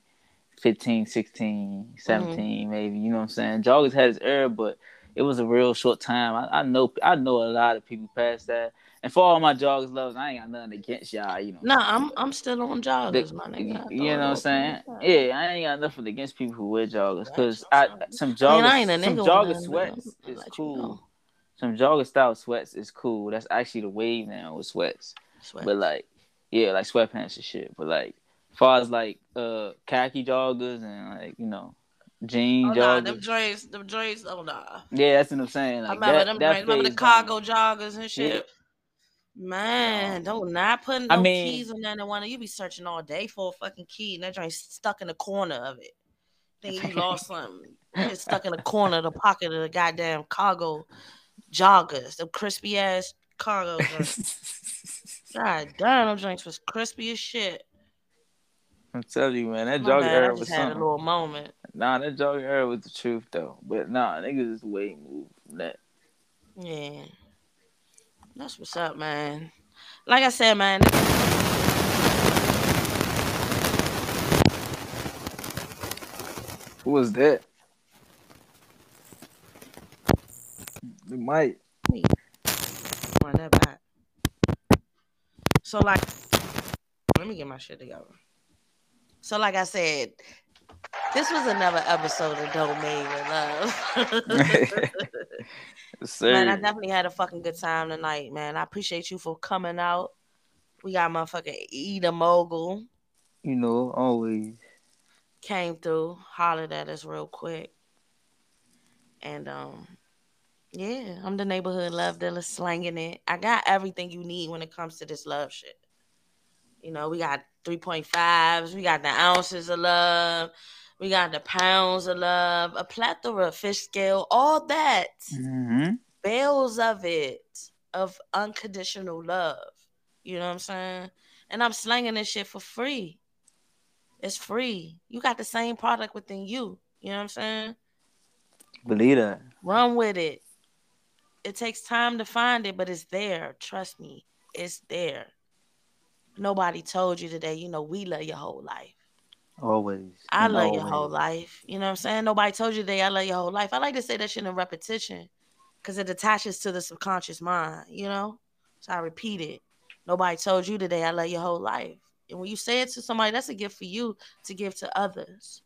15, 16, 17, mm-hmm. maybe. You know what I'm saying? Joggers had its era, but it was a real short time. I, I know, I know a lot of people past that. And for all my joggers loves, I ain't got nothing against y'all, you know. Nah, I'm I'm still on joggers, the, my nigga. You know what I'm saying? Yeah, I ain't got nothing against people who wear joggers because I some joggers, I mean, I some jogger sweats is cool. You know. Some jogger style sweats is cool. That's actually the wave now with sweats. sweats. But like, yeah, like sweatpants and shit. But like, far as like uh khaki joggers and like you know jean oh, joggers. Nah, them joints, them joints. Oh nah. Yeah, that's what I'm saying. Like, I remember that, them. That remember the cargo joggers and shit. Man, don't not put no I mean, keys on that one. You be searching all day for a fucking key, and that joint stuck in the corner of it. Think you lost *laughs* something. It's stuck in the corner of the pocket of the goddamn cargo joggers, the crispy ass cargo. *laughs* God damn, those joints was crispy as shit. I'm telling you, man, that jogger era was had something. a little moment. Nah, that jogger era was the truth though. But nah, niggas is way moved from that. Yeah. That's what's up, man. Like I said, man. Who was that? It might. Run that back. So like, let me get my shit together. So like I said, this was another episode of Dope Made with Love. *laughs* *laughs* Man, I definitely had a fucking good time tonight, man. I appreciate you for coming out. We got motherfucking Eda Mogul. You know, always. Came through, hollered at us real quick. And um, yeah, I'm the neighborhood love dealer slanging it. I got everything you need when it comes to this love shit. You know, we got 3.5s, we got the ounces of love, we got the pounds of love, a plethora of fish scale, all that. Mm-hmm. Bales of it, of unconditional love. You know what I'm saying? And I'm slanging this shit for free. It's free. You got the same product within you. You know what I'm saying? Believe that. Run with it. It takes time to find it, but it's there. Trust me. It's there. Nobody told you today, you know, we love your whole life. Always. I love your whole life. You know what I'm saying? Nobody told you today I love your whole life. I like to say that shit in repetition because it attaches to the subconscious mind, you know? So I repeat it. Nobody told you today I love your whole life. And when you say it to somebody, that's a gift for you to give to others.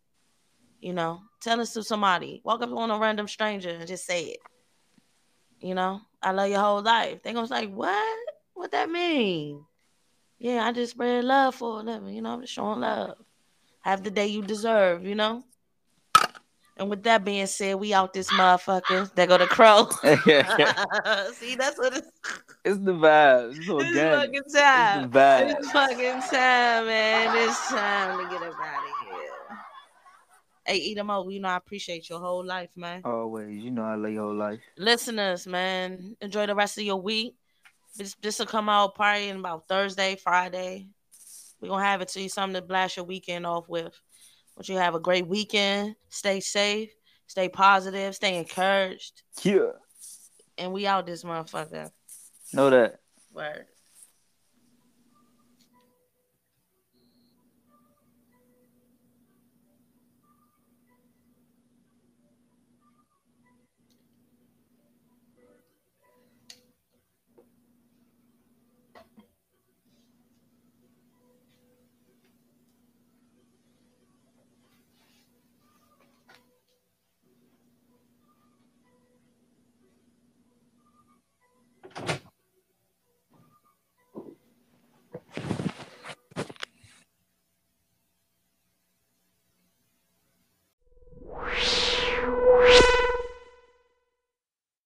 You know, tell this to somebody. Walk up on a random stranger and just say it. You know, I love your whole life. They gonna say, like, what? What that mean? Yeah, I just spread love for a living. You know, I'm just showing love. Have the day you deserve. You know. And with that being said, we out this motherfucker. There go the crow. *laughs* *laughs* See, that's what it's, *laughs* it's the vibe. It's it's fucking It's time. the vibe. It's fucking time, man. It's time to get up out of here. Hey, Edamo, you know I appreciate your whole life, man. Always. You know I love your whole life. Listeners, man, enjoy the rest of your week. This this will come out probably in about Thursday, Friday. We're gonna have it to you something to blast your weekend off with. But you have a great weekend. Stay safe, stay positive, stay encouraged. Yeah. And we out this motherfucker. Know that. Word.